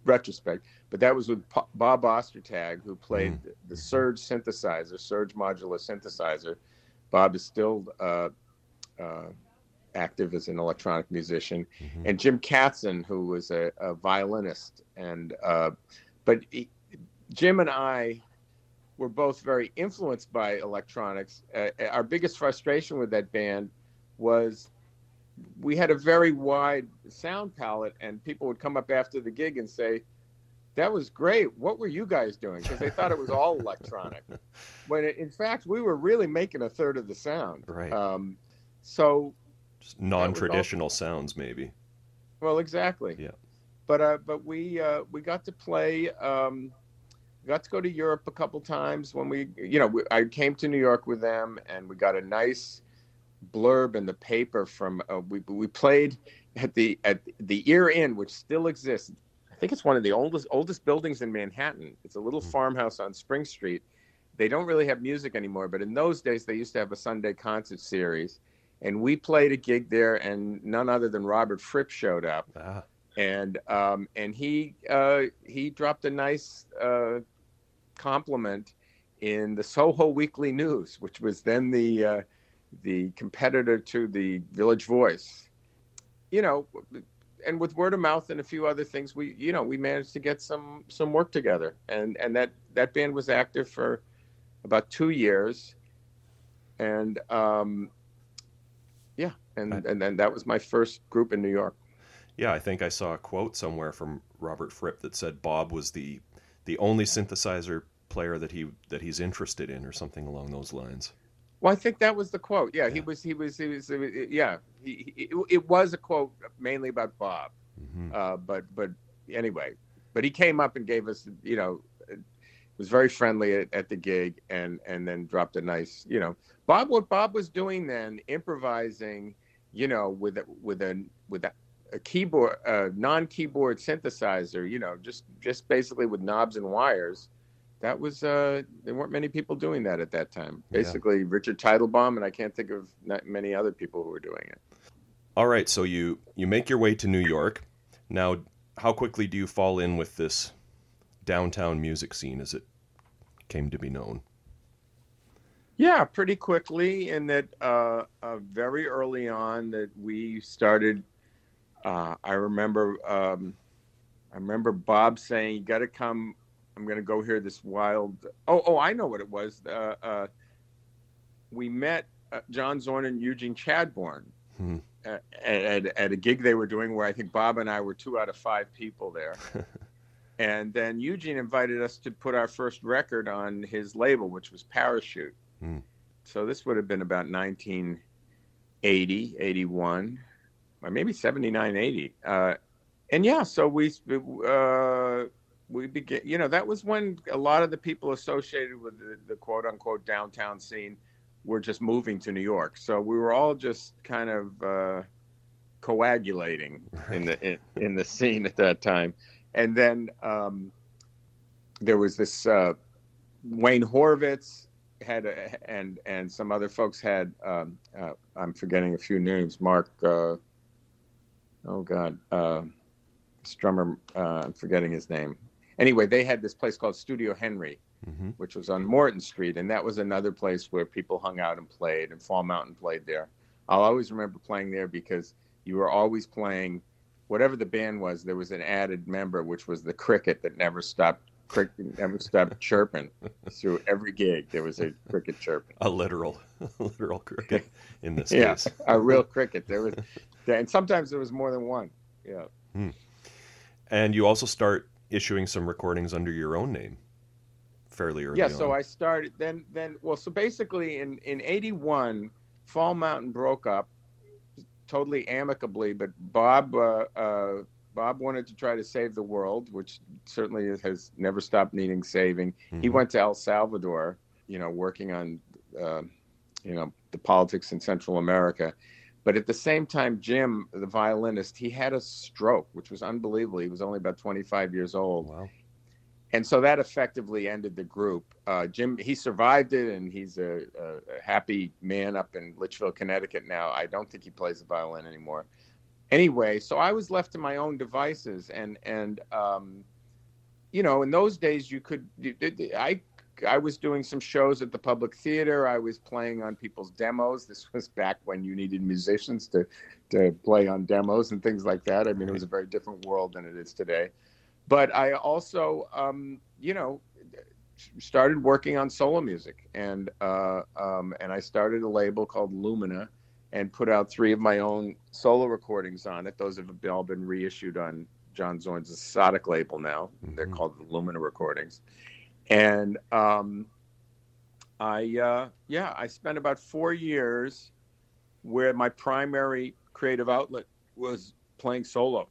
retrospect, but that was with Bob Ostertag, who played mm. the Serge synthesizer, Serge modular synthesizer. Bob is still uh, uh, active as an electronic musician, Mhm. and Jim Katzen, who was a, a violinist. And uh, but he, Jim and I were both very influenced by electronics. Uh, our biggest frustration with that band was we had a very wide sound palette, and people would come up after the gig and say, "That was great. What were you guys doing?" Because they thought it was all electronic. When it, in fact we were really making a third of the sound. Right. Um, so Just non-traditional sounds, maybe. well, exactly. Yeah. But uh, but we uh, we got to play. Um, got to go to Europe a couple times when we, you know, we, I came to New York with them, and we got a nice blurb in the paper from. Uh, we we played at the at the Ear Inn, which still exists. I think it's one of the oldest oldest buildings in Manhattan. It's a little Mhm. farmhouse on Spring Street. They don't really have music anymore, but in those days they used to have a Sunday concert series, and we played a gig there, and none other than Robert Fripp showed up Ah, and um, and he uh, he dropped a nice uh, compliment in the Soho Weekly News, which was then the uh, the competitor to the Village Voice. You know, and with word of mouth and a few other things, we you know we managed to get some some work together, and and that that band was active for about two years, and um, yeah, and and then that was my first group in New York. yeah, I think I saw a quote somewhere from Robert Fripp that said Bob was the the only synthesizer player that he that he's interested in, or something along those lines. Well, I think that was the quote. Yeah, he was. He was. He was. yeah, he, he, it was a quote mainly about Bob. hmm Uh, but but anyway, but he came up and gave us. You know, was very friendly at, at the gig, and and then dropped a nice. You know, Bob. What Bob was doing then, improvising. You know, with a, with a with a, a keyboard, a non-keyboard synthesizer. You know, just just basically with knobs and wires. That was uh, there weren't many people doing that at that time. Yeah. Basically, Richard Teitelbaum, and I can't think of many other people who were doing it. All right, so you you make your way to New York. Now, how quickly do you fall in with this downtown music scene as it came to be known? Yeah, pretty quickly, and that uh, uh, very early on that we started. Uh, I remember, um, I remember Bob saying, "You got to come. I'm going to go hear this wild." Oh, oh, I know what it was. Uh, uh, we met uh, John Zorn and Eugene Chadbourne Hmm. uh, at, at a gig they were doing, where I think Bob and I were two out of five people there. and then Eugene invited us to put our first record on his label, which was Parachute. Hmm. So this would have been about 1980, 81, or maybe 79, 80. Uh, and yeah, so we uh, we began. You know, that was when a lot of the people associated with the, the quote unquote downtown scene were just moving to New York. So we were all just kind of uh, coagulating in the in, in the scene at that time. And then um, there was this uh, Wayne Horvitz had a, and and some other folks had um, uh, I'm forgetting a few names. Mark, uh, oh God, uh, Strummer, uh, I'm forgetting his name. Anyway, they had this place called Studio Henry, hmm which was on Morton Street, and that was another place where people hung out and played, and Fall Mountain played there. I'll always remember playing there because you were always playing whatever the band was. There was an added member, which was the cricket that never stopped. Cricket never stopped chirping through every gig. There was a cricket chirping. A literal, literal cricket in this Yeah, case. a real cricket. There was, and sometimes there was more than one. Yeah. And you also start issuing some recordings under your own name fairly early yeah on. so i started then then well so basically in in 81 fall mountain broke up totally amicably but bob uh, uh bob wanted to try to save the world which certainly has never stopped needing saving he Mhm. went to el salvador you know working on uh, you know the politics in central america but at the same time jim the violinist he had a stroke which was unbelievable he was only about 25 years old Wow. and so that effectively ended the group. Uh, Jim, he survived it, and he's a, a, a happy man up in Litchfield, Connecticut now. I don't think he plays the violin anymore. Anyway, so I was left to my own devices, and and um, you know, in those days, you could. I I was doing some shows at the public theater. I was playing on people's demos. This was back when you needed musicians to to play on demos and things like that. I mean, it was a very different world than it is today. But I also, um, you know, started working on solo music, and uh, um, and I started a label called Lumina, and put out three of my own solo recordings on it. Those have all been reissued on John Zorn's Tzadik label now. Mm-hmm. They're called the Lumina Recordings, and um, I uh, yeah I spent about four years where my primary creative outlet was playing solo,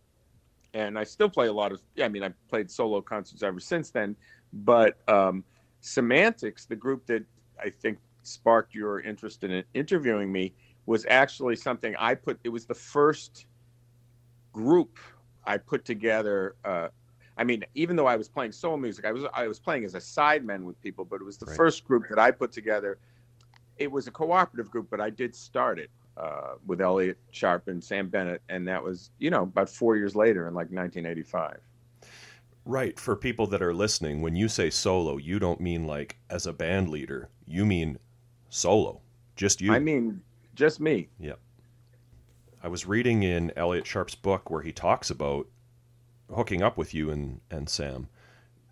and I still play a lot of. Yeah, I mean I played solo concerts ever since then, but um, Semantics, the group that I think sparked your interest in interviewing me, was actually something I put. It was the first group I put together. Uh, I mean, even though I was playing solo music, I was I was playing as a sideman with people, but it was the right. first group that I put together. It was a cooperative group, but I did start it uh, with Elliott Sharp and Sam Bennett, and that was you know about four years later in like 1985. Right. For people that are listening, when you say solo, you don't mean like as a band leader. You mean solo, just you. I mean, just me. Yep. I was reading in Elliott Sharp's book where he talks about hooking up with you and, and Sam.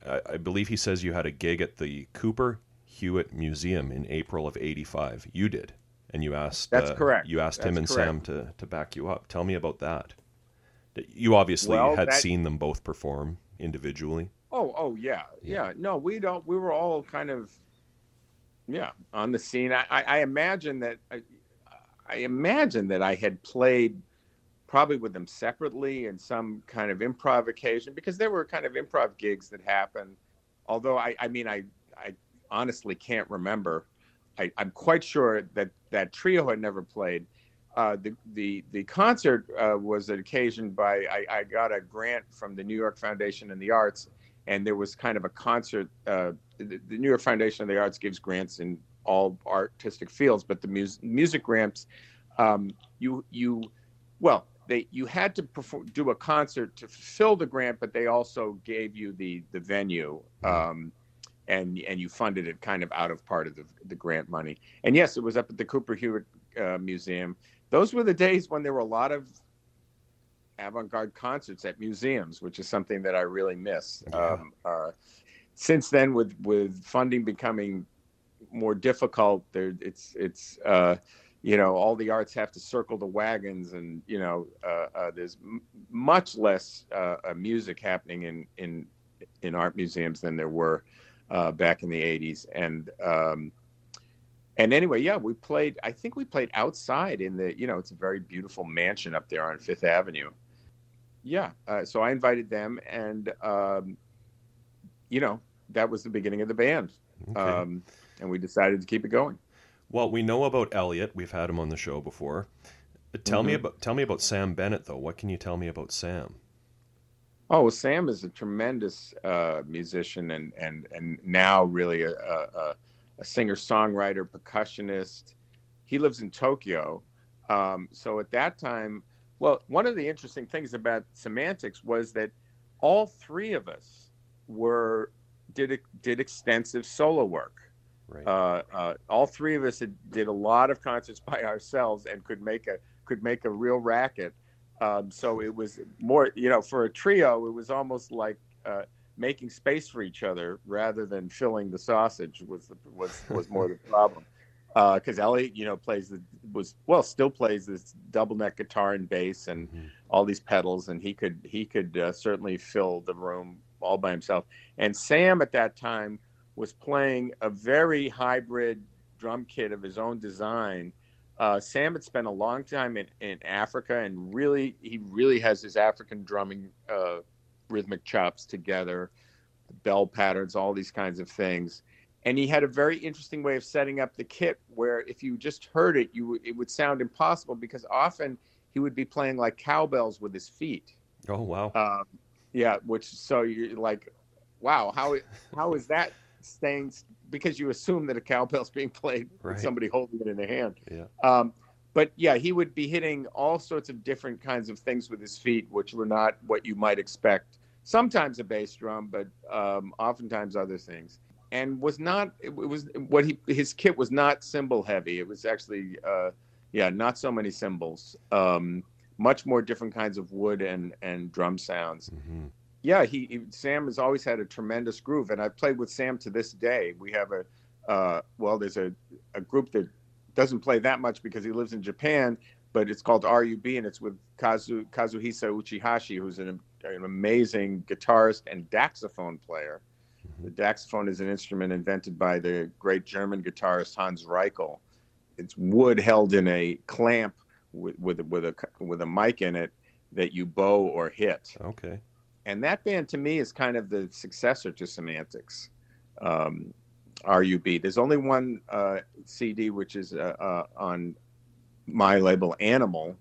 I, I believe he says you had a gig at the Cooper Hewitt Museum in April of '85. You did, and you asked. That's uh, correct. You asked That's him and correct. Sam to to back you up. Tell me about that. You obviously well, had that... seen them both perform individually. Oh, oh yeah, yeah, yeah. No, we don't. We were all kind of, yeah, on the scene. I, I, I imagine that. I, I imagine that I had played probably with them separately in some kind of improv occasion because there were kind of improv gigs that happened. Although I, I mean, I, I honestly can't remember. I, am quite sure that that trio had never played. Uh, the the the concert uh, was occasioned by I, I, got a grant from the New York Foundation and the Arts, and there was kind of a concert. Uh, the, the, New York Foundation of the Arts gives grants in all artistic fields, but the mus- music grants, um, you you, well, they you had to perform, do a concert to fulfill the grant, but they also gave you the the venue. Um, and, and you funded it kind of out of part of the, the grant money. And yes, it was up at the Cooper Hewitt uh, Museum. Those were the days when there were a lot of avant-garde concerts at museums, which is something that I really miss. Yeah. Um, uh, since then, with with funding becoming more difficult. There, it's it's uh, you know all the arts have to circle the wagons, and you know uh, uh, there's m- much less uh, uh, music happening in in in art museums than there were uh, back in the '80s. And um, and anyway, yeah, we played. I think we played outside in the you know it's a very beautiful mansion up there on Fifth Avenue. Yeah, so I invited them, and um, you know that was the beginning of the band. Okay. Um, and we decided to keep it going. Well, we know about Elliott. We've had him on the show before. Tell mm-hmm. me about tell me about Sam Bennett though. What can you tell me about Sam? Oh, well, Sam is a tremendous uh, musician and and and now really a, a, a singer songwriter percussionist. He lives in Tokyo, um, so at that time, well, one of the interesting things about Semantics was that all three of us were did did extensive solo work. Right. Uh, uh, all three of us had, did a lot of concerts by ourselves and could make a could make a real racket. Um, so it was more, you know, for a trio, it was almost like uh, making space for each other rather than filling the sausage was the, was was more the problem. Because uh, Elliott, you know, plays the was well still plays this double neck guitar and bass and mm-hmm. all these pedals, and he could he could uh, certainly fill the room all by himself. And Sam at that time was playing a very hybrid drum kit of his own design. Uh, Sam had spent a long time in, in Africa and really, he really has his African drumming uh, rhythmic chops together, bell patterns, all these kinds of things. And he had a very interesting way of setting up the kit where if you just heard it, you it would sound impossible because often he would be playing like cowbells with his feet. Oh wow! Um, yeah, which so you're like, wow, how how is that staying because you assume that a cowbell's being played right. with somebody holding it in their hand. Yeah. Um, but yeah, he would be hitting all sorts of different kinds of things with his feet, which were not what you might expect. Sometimes a bass drum, but um, oftentimes other things. and was not it was what he his kit was not cymbal heavy. It was actually uh, yeah, not so many cymbals. Um, much more different kinds of wood and and drum sounds. hmm Yeah, he, he Sam has always had a tremendous groove, and I've played with Sam to this day. We have a uh, well, there's a a group that doesn't play that much because he lives in Japan, but it's called RUB, and it's with Kazu Kazuhisa Uchihashi, who's an, an amazing guitarist and daxophone player. The daxophone is an instrument invented by the great German guitarist Hans Reichel. It's wood held in a clamp with with, with a with a mic in it that you bow or hit Okay. And that band to me is kind of the successor to Semantics, um, RUB. There's only one uh, CD which is uh, uh, on my label, Animul,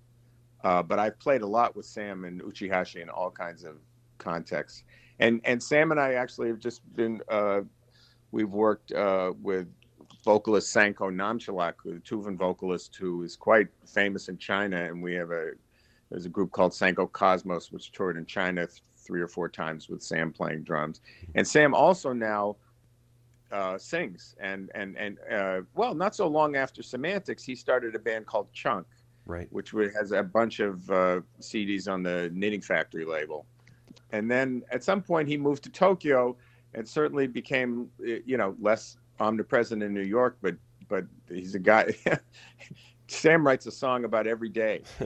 uh, but I've played a lot with Sam and Uchihashi in all kinds of contexts. And and Sam and I actually have just been uh, we've worked uh, with vocalist Sainkho Namtchylak, the Tuvan vocalist who is quite famous in China, and we have a there's a group called Sainkho Cosmos, which toured in China three or four times with Sam playing drums. And Sam also now uh, sings. And and and uh, well, not so long after Semantics, he started a band called Chunk, Right. which has a bunch of uh, CDs on the Knitting Factory label. And then at some point, he moved to Tokyo, and certainly became you know less omnipresent in New York, but but he's a guy. Sam writes a song about every day.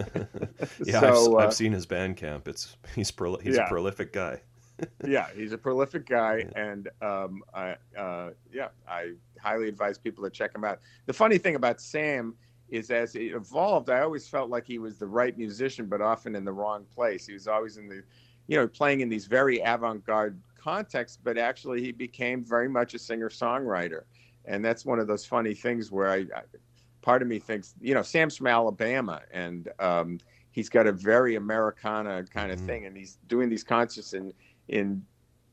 yeah, So, I've, uh, I've seen his Bandcamp. It's he's prol- he's Yeah. a prolific guy. yeah, he's a prolific guy, and um, I, uh, yeah, I highly advise people to check him out. The funny thing about Sam is, as it evolved, I always felt like he was the right musician, but often in the wrong place. He was always in the, you know, playing in these very avant-garde contexts, but actually he became very much a singer-songwriter, and that's one of those funny things where I, I part of me thinks, you know, Sam's from Alabama, and um, he's got a very Americana kind of Mhm. thing, and he's doing these concerts in in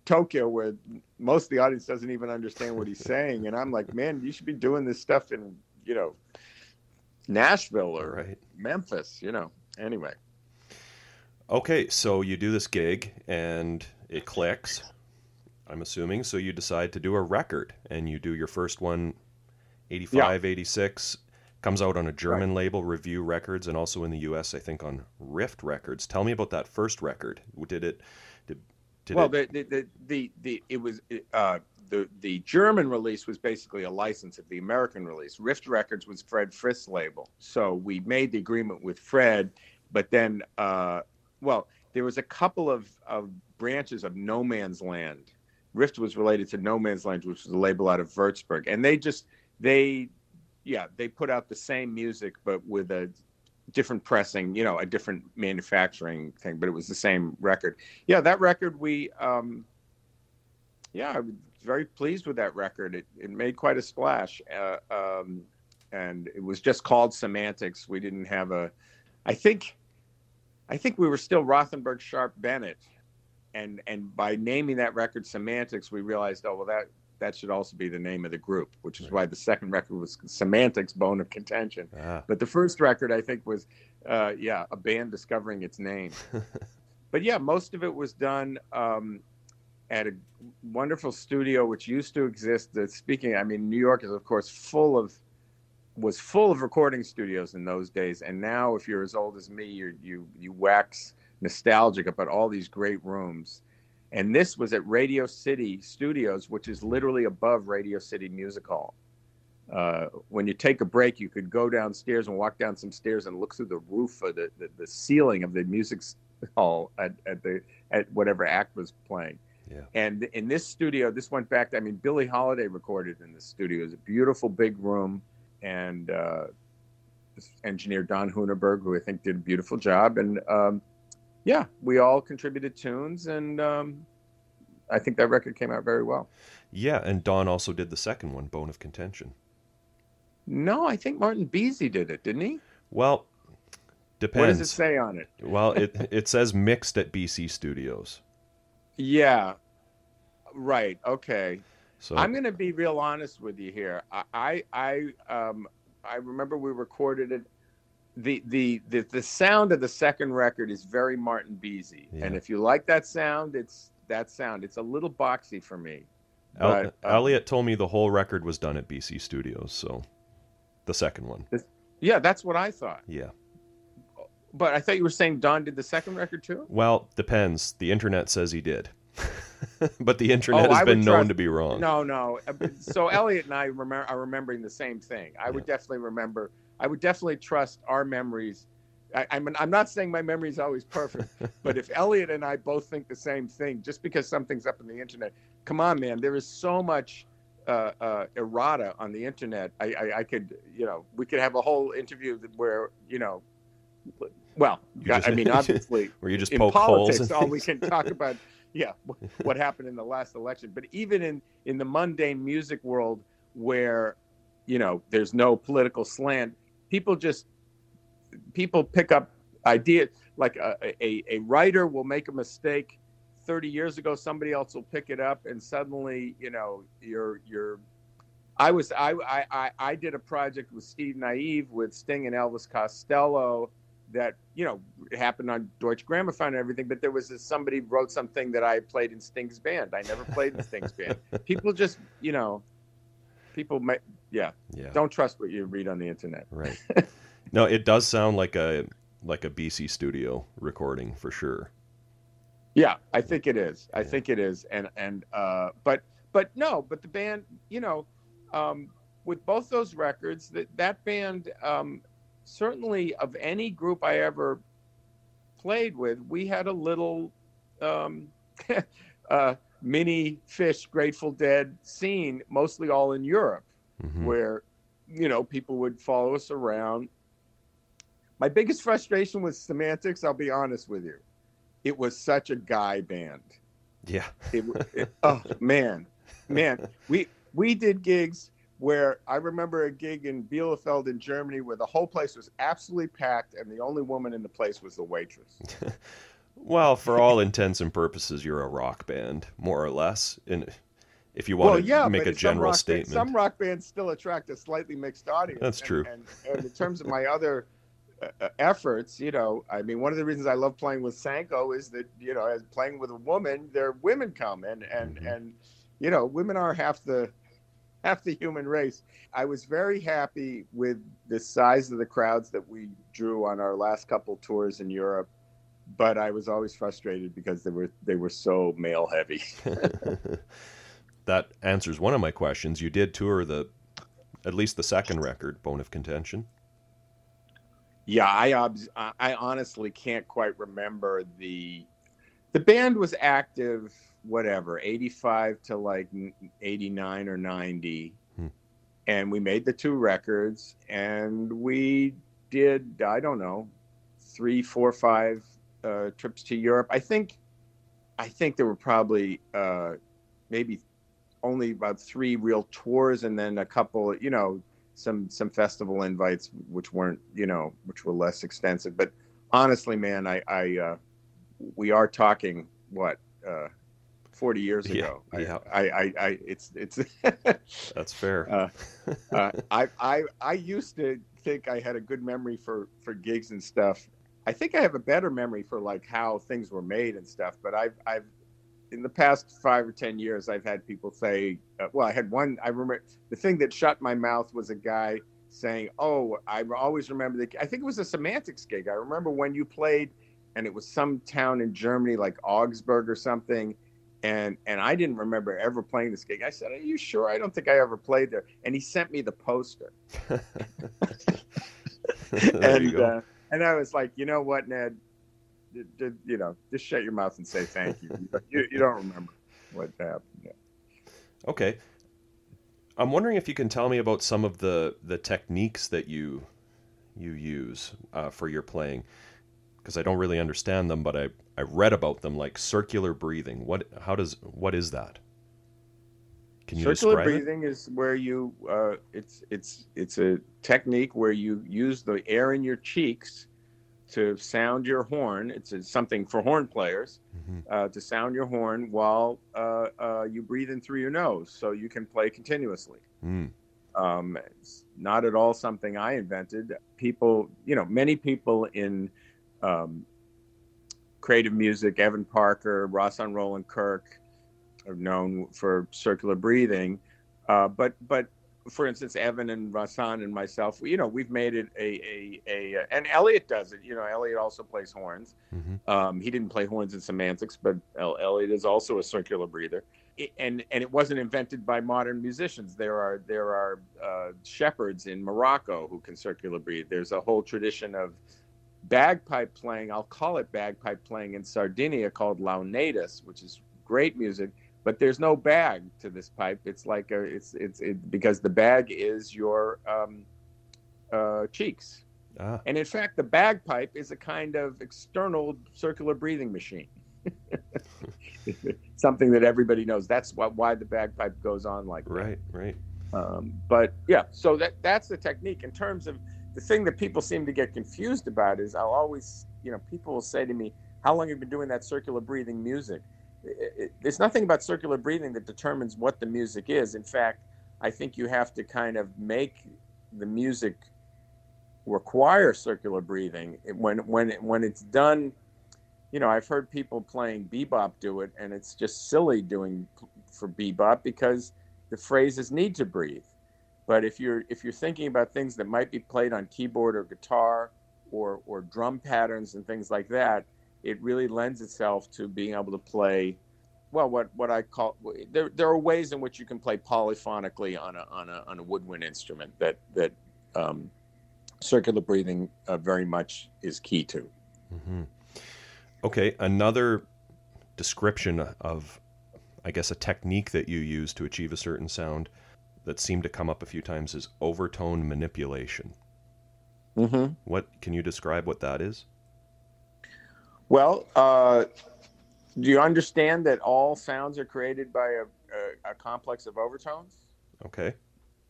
Tokyo where most of the audience doesn't even understand what he's saying, and I'm like, man, you should be doing this stuff in you know Nashville or Right. Memphis, you know. Anyway, Okay, so you do this gig and it clicks. I'm assuming. So you decide to do a record and you do your first one 85, 86 comes out on a German label Review Records and also in the US I think on Rift Records. Tell me about that first record. Did it did, did well, it the, the the the it was uh, the the German release was basically a license of the American release. Rift Records was Fred Frith's label, so we made the agreement with Fred, but then, uh, well, there was a couple of of branches of No Man's Land. Rift was related to No Man's Land, which was a label out of Würzburg, and they just they, yeah, they put out the same music but with a different pressing, you know, a different manufacturing thing, but it was the same record. Yeah, that record we, um, yeah, I was very pleased with that record. It it made quite a splash, uh, um, and it was just called Semantics. We didn't have a, I think, I think we were still Rothenberg Sharp Bennett, and and by naming that record Semantics, we realized, oh well, that that should also be the name of the group, which is why the second record was Semantics, Bone of Contention. ah, But the first record, I think, was, uh, yeah, a band discovering its name. but yeah, most of it was done um, at a wonderful studio which used to exist. Uh, speaking, I mean, New York is of course full of was full of recording studios in those days, and now if you're as old as me, you you you wax nostalgic about all these great rooms. And this was at Radio City Studios, which is literally above Radio City Music Hall uh, when you take a break, you could go downstairs and walk down some stairs and look through the roof of the, the, the ceiling of the music hall at, at the at whatever act was playing. Yeah. And in this studio, this went back. I mean, Billie Holiday recorded in this studio. It was a beautiful big room, and uh, engineer Don Hunerberg, who I think did a beautiful job. And um, yeah, we all contributed tunes, and um, I think that record came out very well. yeah, and Don also did the second one, Bone of Contention. No, I think Martin Bisi did it, didn't he? Well, depends. What does it say on it? Well, it it says mixed at BC Studios. Yeah. Right. Okay. So I'm going to be real honest with you here. I, I, I, um, I remember we recorded it. The, the the the sound of the second record is very Martin Bisi, and if you like that sound, it's that sound. It's a little boxy for me, El- But, um, Elliott told me the whole record was done at BC Studios, so the second one. Yeah, that's what I thought. Yeah. But I thought you were saying Don did the second record too. Well, depends. The internet says he did. but the internet Oh, has I been known trust- to be wrong. No, no. Uh, So Elliott and I remember are remembering the same thing. I would definitely remember. I would definitely trust our memories. I, I'm I'm not saying my memory is always perfect, but if Elliott and I both think the same thing, just because something's up on the internet, come on, man. There is so much uh, uh, errata on the internet. I, I I could you know we could have a whole interview where you know, well, just- I mean obviously Where you just in poke politics, holes. all we can talk about, yeah, what happened in the last election. But even in in the mundane music world, where you know there's no political slant, people just people pick up ideas. Like a, a, a writer will make a mistake 30 years ago, somebody else will pick it up, and suddenly, you know, you're you're. I was I I I- did a project with Steve Nieve with Sting and Elvis Costello that you know happened on Deutsche Grammophon and everything. But there was this, somebody wrote something that I played in Sting's band. I never played in Sting's band. People just you know, people may yeah. yeah. Don't trust what you read on the internet. Right. no, it does sound like a like a BC studio recording for sure. Yeah, I think it is. I Yeah. think it is. And and uh but but no, but the band, you know, um with both those records, that that band um certainly of any group I ever played with, we had a little um uh mini Phish Grateful Dead scene, mostly all in Europe Mhm. where you know people would follow us around my biggest frustration with semantics i'll be honest with you it was such a guy band Yeah. it, it oh man man we we did gigs where i remember a gig in bielefeld in germany where the whole place was absolutely packed and the only woman in the place was the waitress Well, for all intents and purposes, you're a rock band, more or less. In if you want well to yeah make a general statement. some rock bands still attract a slightly mixed audience That's and- true. and, and in terms of my other uh, uh, efforts you know i mean one of the reasons i love playing with Sainkho is that you know as playing with a woman there women come and and Mhm. and you know women are half the half the human race i was very happy with the size of the crowds that we drew on our last couple tours in europe but i was always frustrated because they were they were so male heavy that answers one of my questions. You did tour the at least the second record, Bone of Contention. Yeah, I obs- I I honestly can't quite remember the the band was active whatever 85 to like 89 or 90 Hmm. and we made the two records and we did I don't know three four five uh, trips to Europe I think I think there were probably uh, maybe only about three real tours and then a couple you know some some festival invites which weren't you know which were less extensive but honestly man i i uh we are talking what uh 40 years Yeah, ago yeah. I, I i i it's it's That's fair. uh, uh, I, I I used to think I had a good memory for for gigs and stuff. I think I have a better memory for like how things were made and stuff. But I've I've in the past five or ten years, I've had people say, uh, well, I had one. I remember the thing that shut my mouth was a guy saying, "Oh, I always remember the." I think it was a semantics gig. I remember when you played, and it was some town in Germany, like Augsburg or something. And and I didn't remember ever playing this gig. I said, "Are you sure? I don't think I ever played there." And he sent me the poster. and uh, and I was like, you know what, Ned, you know, just shut your mouth and say thank you. you, you don't remember what happened. Yeah. Okay. I'm wondering if you can tell me about some of the the techniques that you you use uh, for your playing, because I don't really understand them, but I I read about them, like circular breathing. What how does what is that? Can you Circular describe it? breathing is where you uh, it's it's it's a technique where you use the air in your cheeks to sound your horn. It's something for horn players Mhm. uh, to sound your horn while uh, uh, you breathe in through your nose, so you can play continuously. Mm. Um, it's not at all something I invented. People, you know, many people in um, creative music, Evan Parker, Rahsaan Roland Kirk, are known for circular breathing. Uh, but but for instance, Evan and Rahsaan and myself, you know, we've made it a, a, a, and Elliott does it. You know, Elliott also plays horns. Mm-hmm. Um, he didn't play horns in semantics, but Elliott is also a circular breather. It, and and it wasn't invented by modern musicians. There are there are uh, shepherds in Morocco who can circular breathe. There's a whole tradition of bagpipe playing. I'll call it bagpipe playing in Sardinia called launeddas, which is great music but there's no bag to this pipe. It's like a, it's it's it, because the bag is your um, uh, cheeks, ah. and in fact, the bagpipe is a kind of external circular breathing machine. Something that everybody knows. That's why, why the bagpipe goes on like right, that. right. Um, but yeah, so that that's the technique. In terms of the thing that people seem to get confused about is I'll always, you know, people will say to me, "How long have you been doing that circular breathing music?" It, there's nothing about circular breathing that determines what the music is. In fact, I think you have to kind of make the music require circular breathing when when when it's done. You know, I've heard people playing bebop do it, and it's just silly doing for bebop because the phrases need to breathe. But if you're if you're thinking about things that might be played on keyboard or guitar or or drum patterns and things like that, it really lends itself to being able to play well what what I call there there are ways in which you can play polyphonically on a on a on a woodwind instrument that that um, circular breathing uh, very much is key to. Mm-hmm. Okay, another description of I guess a technique that you use to achieve a certain sound that seemed to come up a few times is overtone manipulation. Mm-hmm. What can you describe what that is? Well, uh, do you understand that all sounds are created by a, a, a, complex of overtones? Okay.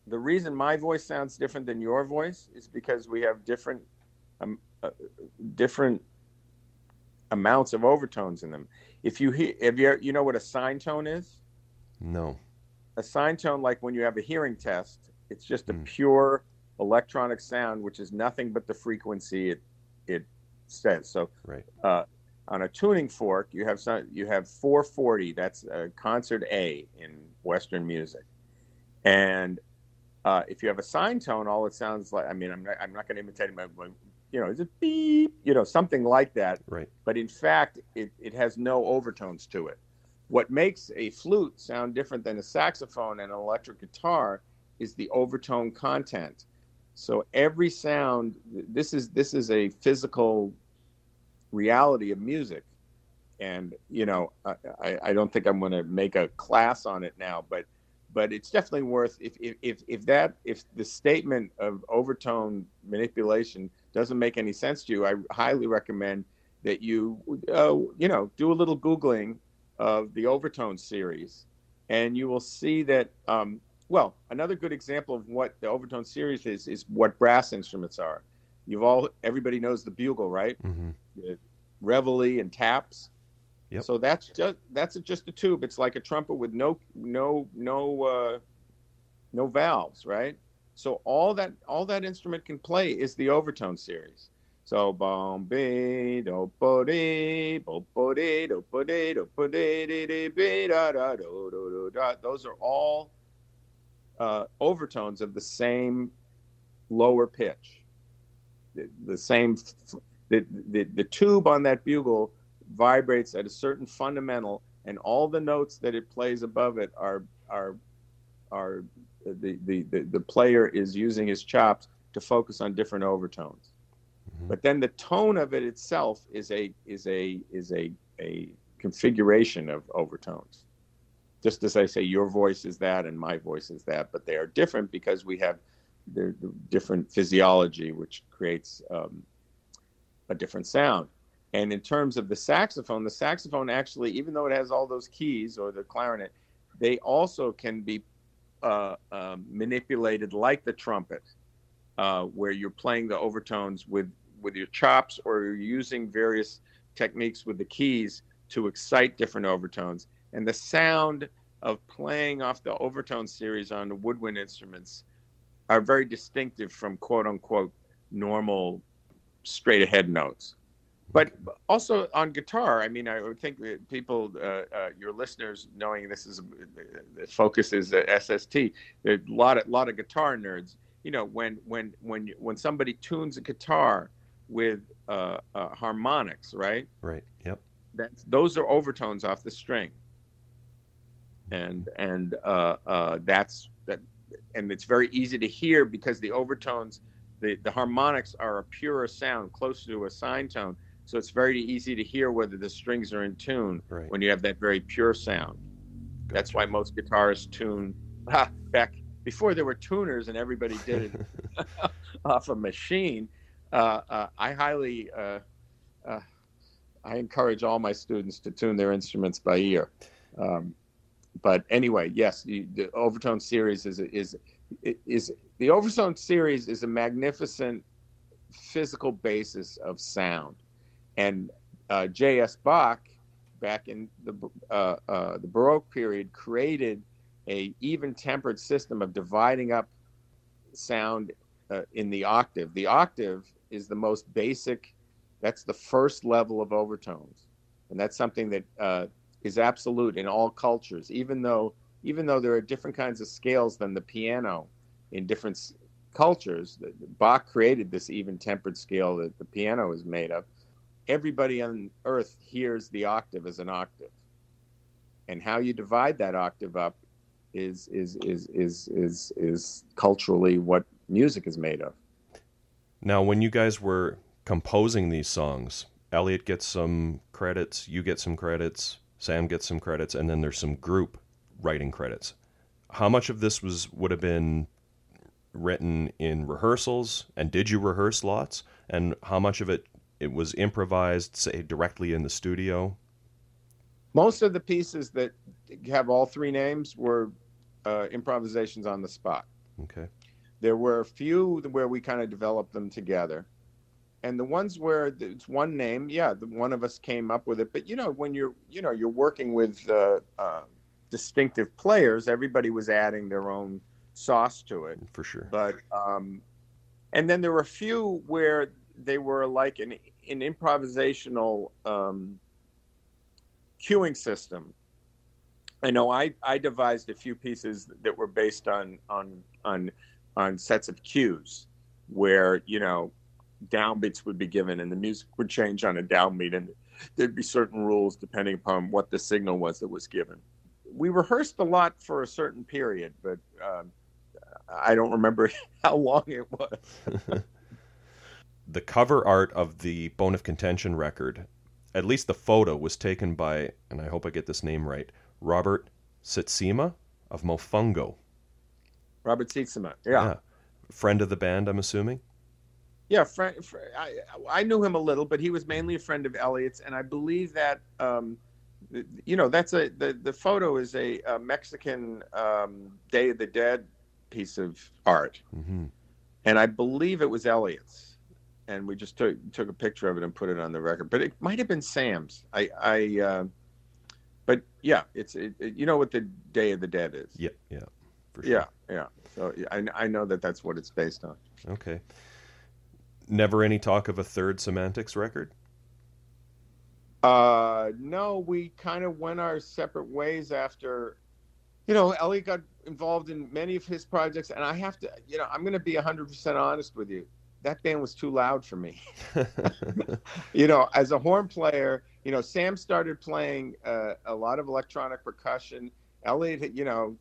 The reason my voice sounds different than your voice is because we have different, um, uh, different amounts of overtones in them. If you hear, if you you know what a sine tone is? No. A sine tone, like when you have a hearing test, it's just a mm. pure electronic sound, which is nothing but the frequency it it says. So right. Uh, on a tuning fork, you have some, you have 440. That's a concert A in Western music, and uh, if you have a sine tone, all it sounds like. I mean, I'm not, I'm not going to imitate my, you know, it's a beep, you know, something like that. Right. But in fact, it, it has no overtones to it. What makes a flute sound different than a saxophone and an electric guitar is the overtone content. So every sound, this is this is a physical reality of music. And you know, I, I don't think I'm going to make a class on it now, but but it's definitely worth if, if if that if the statement of overtone manipulation doesn't make any sense to you, I highly recommend that you uh, you know do a little googling of the overtone series, and you will see that. Um, well, another good example of what the overtone series is is what brass instruments are. You've all everybody knows the bugle, right? Mm-hmm reveille and taps. Yep. So that's just that's just a tube. It's like a trumpet with no no no uh, no valves, right? So all that all that instrument can play is the overtone series. So bom be do bo de bo bo de do bo de do bo de de de be da da do do do da. Those are all uh, overtones of the same lower pitch, the, the same the, the, the tube on that bugle vibrates at a certain fundamental and all the notes that it plays above it are are are the, the, the, the player is using his chops to focus on different overtones. Mm-hmm. but then the tone of it itself is a is a is a a configuration of overtones just as i say your voice is that and my voice is that but they are different because we have the different physiology which creates um, a different sound. And in terms of the saxophone, the saxophone actually, even though it has all those keys or the clarinet, they also can be uh, uh, manipulated like the trumpet, uh, where you're playing the overtones with with your chops or you're using various techniques with the keys to excite different overtones. And the sound of playing off the overtone series on the woodwind instruments are very distinctive from quote unquote normal straight ahead notes. but also on guitar, I mean, I would think that people, uh, uh, your listeners, knowing this is the focus is SST, a lot of lot of guitar nerds. You know, when when when when somebody tunes a guitar with uh, uh, harmonics, right? Right. Yep. That's those are overtones off the string, and and uh, uh, that's that, and it's very easy to hear because the overtones, the the harmonics are a purer sound, closer to a sine tone so it's very easy to hear whether the strings are in tune right. when you have that very pure sound. Gotcha. That's why most guitarists tune ah, back before there were tuners and everybody did it off a machine. Uh, uh, I highly, uh, uh, I encourage all my students to tune their instruments by ear. Um, but anyway, yes, the, overtone series is is is the overtone series is a magnificent physical basis of sound and uh, J.S. Bach, back in the uh, uh, the Baroque period, created a even-tempered system of dividing up sound uh, in the octave. The octave is the most basic. That's the first level of overtones, and that's something that uh, is absolute in all cultures. Even though even though there are different kinds of scales than the piano in different cultures, Bach created this even-tempered scale that the piano is made of. Everybody on earth hears the octave as an octave. And how you divide that octave up is is is is is is culturally what music is made of. Now when you guys were composing these songs elliott gets some credits you get some credits sam gets some credits and then there's some group writing credits how much of this was would have been written in rehearsals and did you rehearse lots and how much of it it was improvised, say, directly in the studio? Most of the pieces that have all three names were uh, improvisations on the spot. Okay. There were a few where we kind of developed them together. And the ones where it's one name, yeah, the, one of us came up with it. But you know, when you're, you know, you're working with uh, uh, distinctive players, everybody was adding their own sauce to it. For sure. But um, and then there were a few where they were like an, an improvisational um, cueing system. I know I, I devised a few pieces that were based on on on on sets of cues where you know downbeats would be given and the music would change on a downbeat and there'd be certain rules depending upon what the signal was that was given. We rehearsed a lot for a certain period, but um, I don't remember how long it was. the cover art of the Bone of Contention record, at least the photo, was taken by, and I hope I get this name right, Robert Sietsema of Mofungo. Robert Sietsema, yeah. yeah. Friend of the band, I'm assuming? Yeah, friend, friend, I, I knew him a little, but he was mainly a friend of Elliott's, and I believe that, um, you know, that's a the, the photo is a, a Mexican um, Day of the Dead piece of art, mm-hmm. and I believe it was Elliott's and we just took took a picture of it and put it on the record. But it might have been Sam's. I I. Uh, but yeah, it's it, it, you know what the Day of the Dead is. Yeah, yeah, sure. Yeah, yeah. So I I know that that's what it's based on. Okay. Never any talk of a third Semantics record. Uh, no, we kind of went our separate ways after. You know, Elliott got involved in many of his projects, and I have to, you know, I'm going to be 100% honest with you that band was too loud for me. you know, as a horn player, you know, Sam started playing uh, a lot of electronic percussion. Elliott, you know,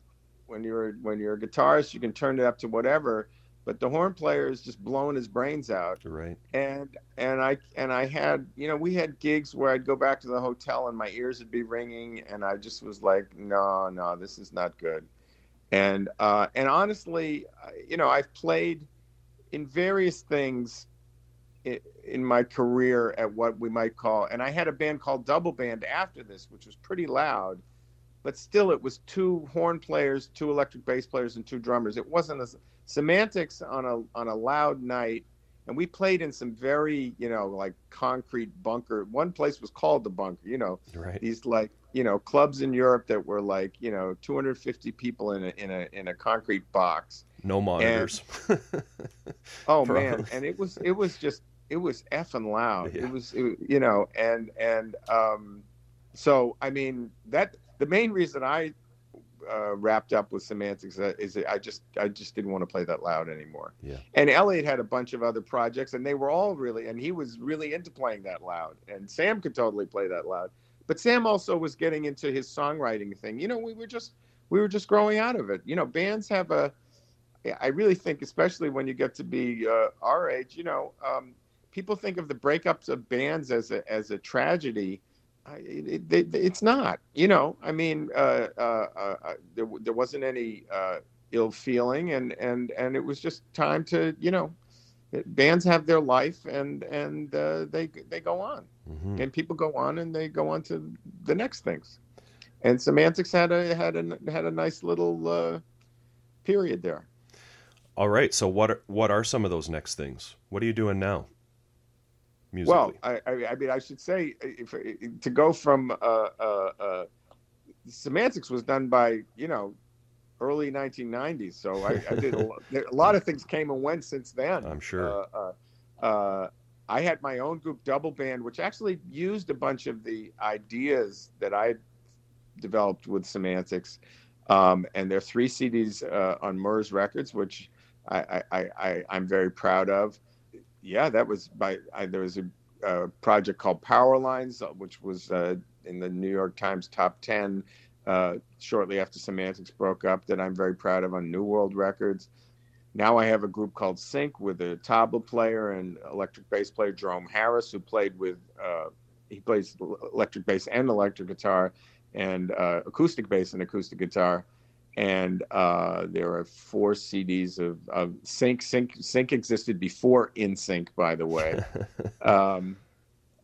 when you're when you're a guitarist, you can turn it up to whatever. But the horn player is just blowing his brains out. Right. And and I and I had you know we had gigs where I'd go back to the hotel and my ears would be ringing and I just was like no no this is not good. And uh, and honestly, you know I've played in various things in, my career at what we might call, and I had a band called Double Band after this, which was pretty loud, but still it was two horn players, two electric bass players, and two drummers. It wasn't a semantics on a on a loud night, and we played in some very you know like concrete bunker. One place was called the bunker. You know, right. these like you know clubs in Europe that were like you know 250 people in a in a in a concrete box no monitors. And, oh man, and it was it was just it was effing loud. Yeah. It was, it, you know, and and um, so I mean that the main reason I uh, wrapped up with semantics uh, is I just I just didn't want to play that loud anymore. Yeah. And Elliott had a bunch of other projects, and they were all really, and he was really into playing that loud. And Sam could totally play that loud, but Sam also was getting into his songwriting thing. You know, we were just we were just growing out of it. You know, bands have a. I really think, especially when you get to be uh, our age, you know, um, people think of the breakups of bands as a as a tragedy. It, it, it's not. You know, I mean, uh, uh, uh, there there wasn't any uh, ill feeling, and and and it was just time to, you know, bands have their life, and and uh, they they go on, Mhm. and people go on, and they go on to the next things. And semantics had a had a had a nice little uh, period there. All right. So what are, what are some of those next things? What are you doing now? Musically. Well, I, I, I mean, I should say if, to go from uh, uh, uh, semantics was done by you know early 1990s, so I, I did a, lo- there- a lot of things came and went since then. I'm sure. Uh, uh, uh, I had my own group, Double Band, which actually used a bunch of the ideas that I developed with semantics. Um, and there are three CDs uh, on Moers Records, which I, I, I, I'm very proud of. Yeah, that was by I, there was a, uh project called Power Lines, uh, which was uh, in the New York Times top ten uh, shortly after Semantics broke up. That I'm very proud of on New World Records. Now I have a group called Sync with a tabla player and electric bass player Jerome Harris, who played with uh, he plays electric bass and electric guitar, and uh, acoustic bass and acoustic guitar. And uh, there are four CDs of, of Sync. Sync Sync existed before In Sync, by the way. um,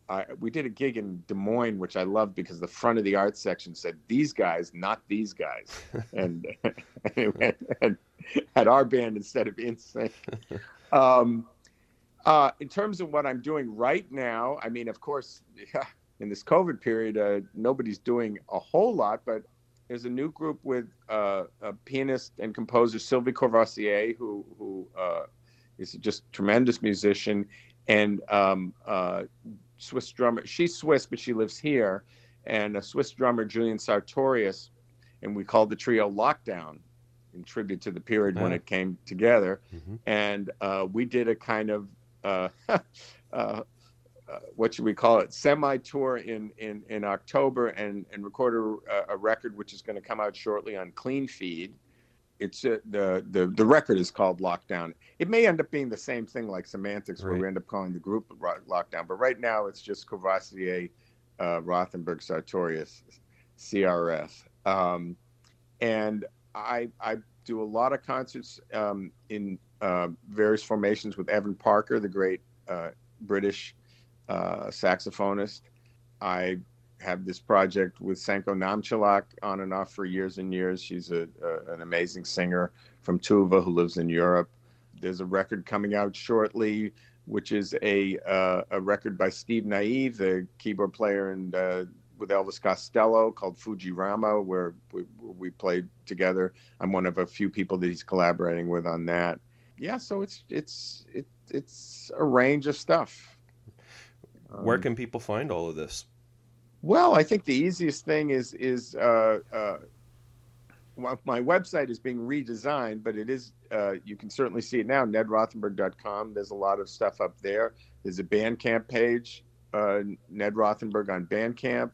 I, we did a gig in Des Moines, which I loved because the front of the art section said "These guys, not these guys," and, and, and had our band instead of In Sync. Um, uh, in terms of what I'm doing right now, I mean, of course, in this COVID period, uh, nobody's doing a whole lot, but there's a new group with uh, a pianist and composer Sylvie Courvoisier, who who uh, is just a tremendous musician, and um, uh, Swiss drummer. She's Swiss, but she lives here, and a Swiss drummer Julian Sartorius, and we called the trio Lockdown, in tribute to the period when Ah. it came together, Mhm. and uh, we did a kind of. Uh, uh, uh, what should we call it? Semi tour in in in October and and recorded a, a record which is going to come out shortly on Clean Feed. It's uh, the the the record is called Lockdown. It may end up being the same thing like Semantics, where we end up calling the group Lockdown. But right now, it's just Courvoisier, uh, Rothenberg, Sartorius, CRS, um, and I I do a lot of concerts um, in uh, various formations with Evan Parker, the great uh, British uh, saxophonist. I have this project with Sainkho Namtchylak on and off for years and years. She's a, a, an amazing singer from Tuva who lives in Europe. There's a record coming out shortly, which is a uh, a record by Steve Nieve, the keyboard player, and uh, with Elvis Costello called Fujirama, where we, we played together. I'm one of a few people that he's collaborating with on that. Yeah, so it's it's it, it's a range of stuff. Where Um, can people find all of this? well, I think the easiest thing is is uh, uh, my website is being redesigned, but it is uh, you can certainly see it now. NedRothenberg.com. There's a lot of stuff up there. There's a Bandcamp page, uh, Ned Rothenberg on Bandcamp.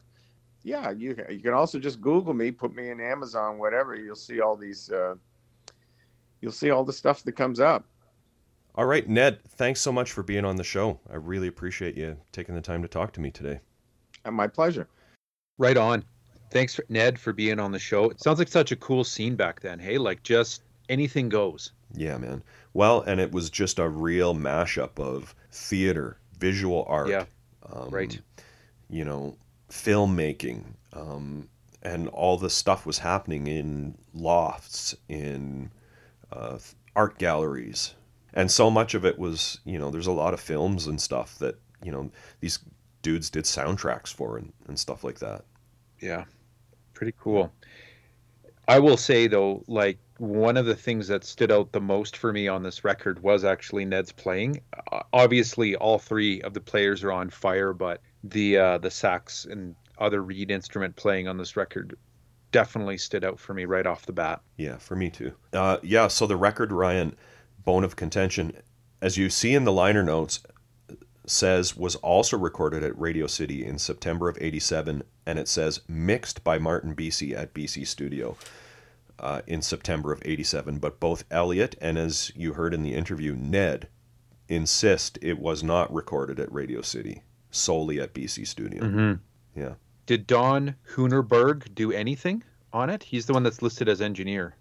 Yeah, you you can also just Google me, put me in Amazon, whatever. You'll see all these. Uh, you'll see all the stuff that comes up. All right, Ned, thanks so much for being on the show. I really appreciate you taking the time to talk to me today. And my pleasure. Right on. Thanks, Ned, for being on the show. It sounds like such a cool scene back then. Hey, like just anything goes. Yeah, man. Well, and it was just a real mashup of theater, visual art, Yeah, um, right. You know, filmmaking, um, and all this stuff was happening in lofts, in uh, art galleries, and so much of it was, you know, there's a lot of films and stuff that you know these dudes did soundtracks for and, and stuff like that. Yeah, pretty cool. I will say though, like one of the things that stood out the most for me on this record was actually Ned's playing. Obviously, all three of the players are on fire, but the uh, the sax and other reed instrument playing on this record definitely stood out for me right off the bat. Yeah, for me too. Uh, yeah, so the record, Ryan, Bone of Contention, as you see in the liner notes, says was also recorded at Radio City in September of 87, and it says mixed by Martin Bisi at BC Studio uh, in September of 87. But both Elliott and, as you heard in the interview, Ned insist it was not recorded at Radio City, solely at BC Studio. Mm-hmm. Yeah. Did Don Hunerberg do anything on it? He's the one that's listed as engineer.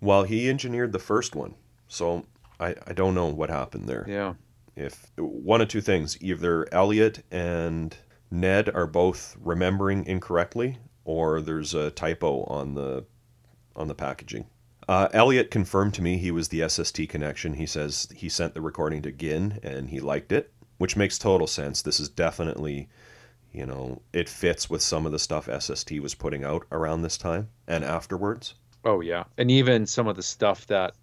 Well, he engineered the first one, so I, I don't know what happened there. Yeah. If one of two things, either Elliott and Ned are both remembering incorrectly, or there's a typo on the on the packaging. Uh, Elliott confirmed to me he was the SST connection. He says he sent the recording to Ginn and he liked it, which makes total sense. This is definitely, you know, it fits with some of the stuff SST was putting out around this time and afterwards. Oh yeah, and even some of the stuff that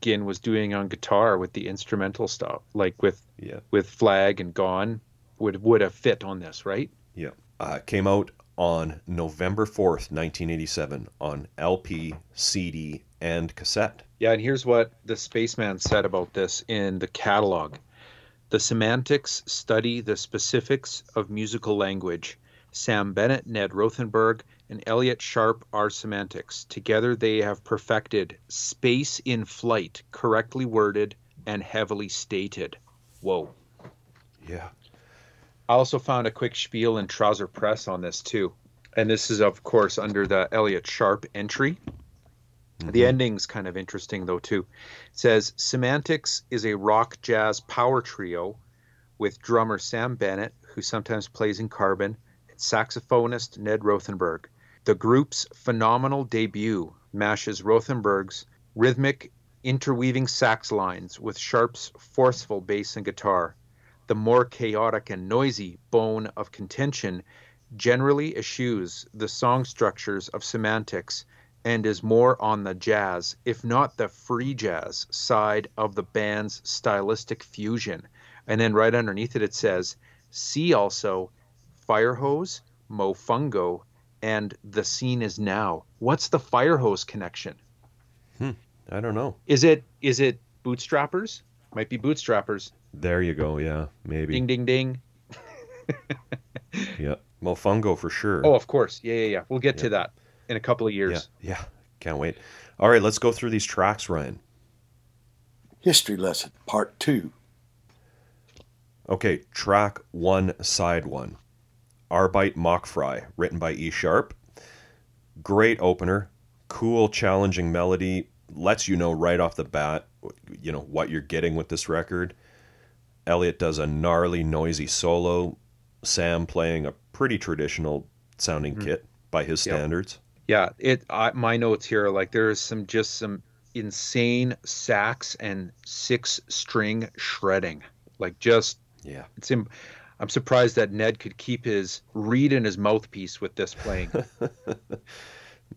Ginn was doing on guitar with the instrumental stuff, like with Yeah. with Flag and Gone, would would have fit on this, right? Yeah. Uh, came out on November 4th, 1987 on LP, CD, and cassette. Yeah, and here's what the spaceman said about this in the catalog. The semantics study the specifics of musical language. Sam Bennett, Ned Rothenberg, and Elliott Sharp are semantics. Together they have perfected space in flight, correctly worded and heavily stated. Whoa. Yeah. I also found a quick spiel in Trouser Press on this too. And this is, of course, under the Elliott Sharp entry. The mm-hmm. ending's kind of interesting, though, too. It says Semantics is a rock jazz power trio with drummer Sam Bennett, who sometimes plays in Carbon, and saxophonist Ned Rothenberg. The group's phenomenal debut mashes Rothenberg's rhythmic, interweaving sax lines with Sharp's forceful bass and guitar the more chaotic and noisy bone of contention generally eschews the song structures of semantics and is more on the jazz, if not the free jazz, side of the band's stylistic fusion. And then right underneath it, it says, see also Firehose, Mofungo, and The Scene Is Now. What's the fire hose connection? Hmm, I don't know. Is it is it bootstrappers? Might be bootstrappers. There you go. Yeah, maybe. Ding ding ding. Yeah. Mofungo for sure. Oh, of course. Yeah, yeah, yeah. We'll get to that in a couple of years. yeah. Yeah. Can't wait. All right, let's go through these tracks, Ryan. History lesson, part two. Okay, track one, side one. Arbeit Machtfrei, written by E Sharp. Great opener, cool, challenging melody. Lets you know right off the bat, you know what you're getting with this record. Elliott does a gnarly, noisy solo. Sam playing a pretty traditional sounding hmm. kit by his standards. Yeah, it. I, my notes here, are like there is some just some insane sax and six string shredding. Like just Yeah. it's. Im- I'm surprised that Ned could keep his reed in his mouthpiece with this playing.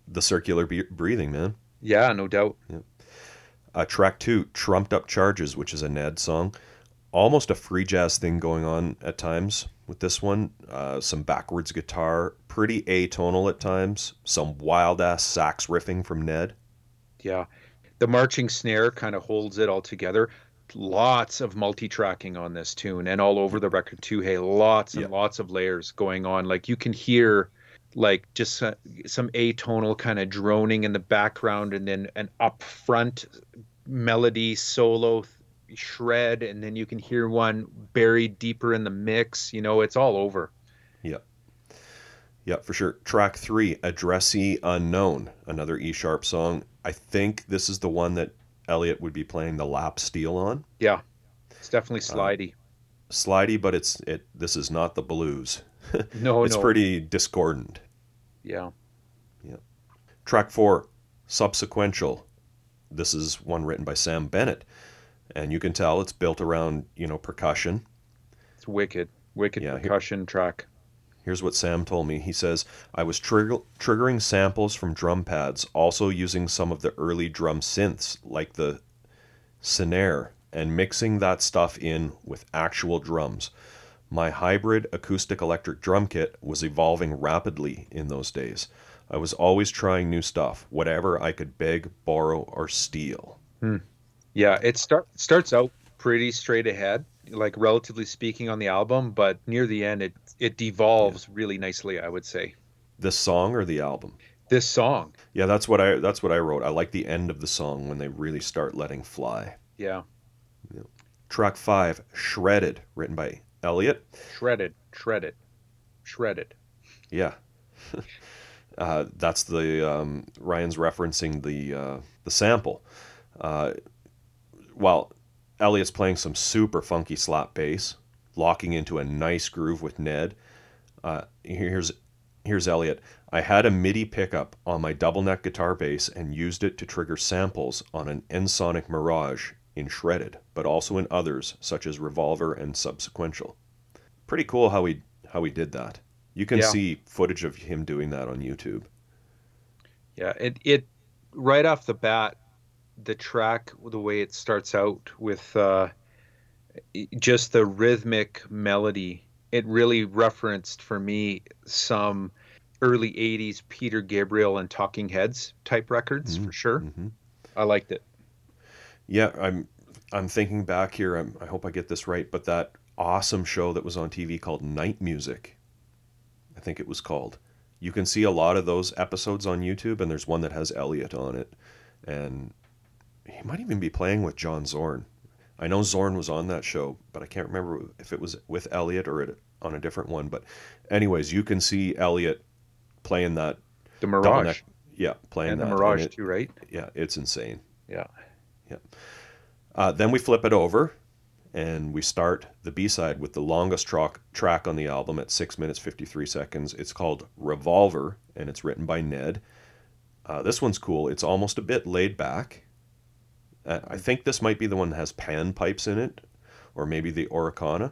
The circular be- breathing, man. yeah, no doubt. Uh, track two, Trumped Up Charges, which is a Ned song. Almost a free jazz thing going on at times with this one. Uh, some backwards guitar, pretty atonal at times. Some wild ass sax riffing from Ned. Yeah, the marching snare kind of holds it all together. Lots of multi-tracking on this tune and all over the record too. Hey, lots and Yeah. lots of layers going on. Like you can hear, like just uh, some atonal kind of droning in the background, and then an upfront melody solo th- shred, and then you can hear one buried deeper in the mix. You know, it's all over. Yeah, Yeah, for sure. Track three, Addressee Unknown, another E sharp song. I think this is the one that Elliott would be playing the lap steel on. Yeah, it's definitely Uh, slidey. Slidey, but it's it. This is not the blues. no, it's no. pretty discordant. Yeah. Yeah. Track four, Subsequential. This is one written by Sam Bennett, and you can tell it's built around you know percussion. It's wicked, wicked Yeah, here- percussion track. Here's what Sam told me. He says, I was trigger- triggering samples from drum pads, also using some of the early drum synths, like the snare, and mixing that stuff in with actual drums. My hybrid acoustic electric drum kit was evolving rapidly in those days. I was always trying new stuff, whatever I could beg, borrow, or steal. Hmm. Yeah, it start starts out pretty straight ahead, like relatively speaking on the album, but near the end it it devolves really nicely, I would say. The song or the album? This song, Yeah, that's what I that's what I wrote. I like the end of the song when they really start letting fly. yeah, Track 5, Shredded, written by Elliott. shredded, shredded, shredded. Yeah. uh, that's the um, Ryan's referencing the uh, the sample. Uh, while Elliott's playing some super funky slap bass, locking into a nice groove with Ned. Uh, here's here's Elliott. I had a MIDI pickup on my double neck guitar bass and used it to trigger samples on an Ensoniq Mirage in Shredded, but also in others such as Revolver and Subsequential. Pretty cool how he how he did that. You can Yeah. see footage of him doing that on YouTube. Yeah, it it right off the bat, the track, the way it starts out with uh, just the rhythmic melody, it really referenced for me some early '80s Peter Gabriel and Talking Heads type records for sure. hmm I liked it. Yeah, I'm I'm thinking back here. I'm, I hope I get this right, but that awesome show that was on TV called Night Music, I think it was called. You can see a lot of those episodes on YouTube, and there's one that has Elliott on it, and he might even be playing with John Zorn. I know Zorn was on that show, but I can't remember if it was with Elliott or it, on a different one. But, anyways, you can see Elliott playing that The Mirage neck- Yeah, playing and the that. and Mirage it- too, right? yeah, it's insane. Yeah. Uh, then we flip it over and we start the B side with the longest track, track on the album at 6 minutes 53 seconds. It's called Revolver and it's written by Ned. Uh, this one's cool. It's almost a bit laid back. Uh, I think this might be the one that has pan pipes in it or maybe the Ocarina,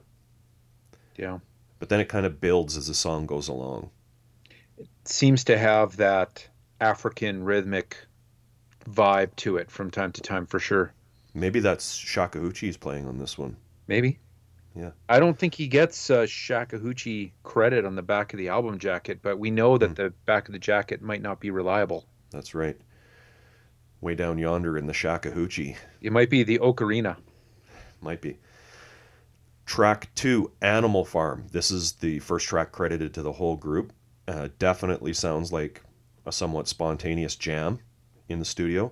Yeah. but then it kind of builds as the song goes along. It seems to have that African rhythmic vibe to it from time to time for sure. Maybe that's Shakahoochie's playing on this one. Maybe. Yeah. I don't think he gets uh, Shakahoochie credit on the back of the album jacket, but we know that Hmm. the back of the jacket might not be reliable. That's right. Way down yonder in the Shakahoochie. It might be the Ocarina. Might be. Track two, Animal Farm. This is the first track credited to the whole group. Uh, definitely sounds like a somewhat spontaneous jam in the studio.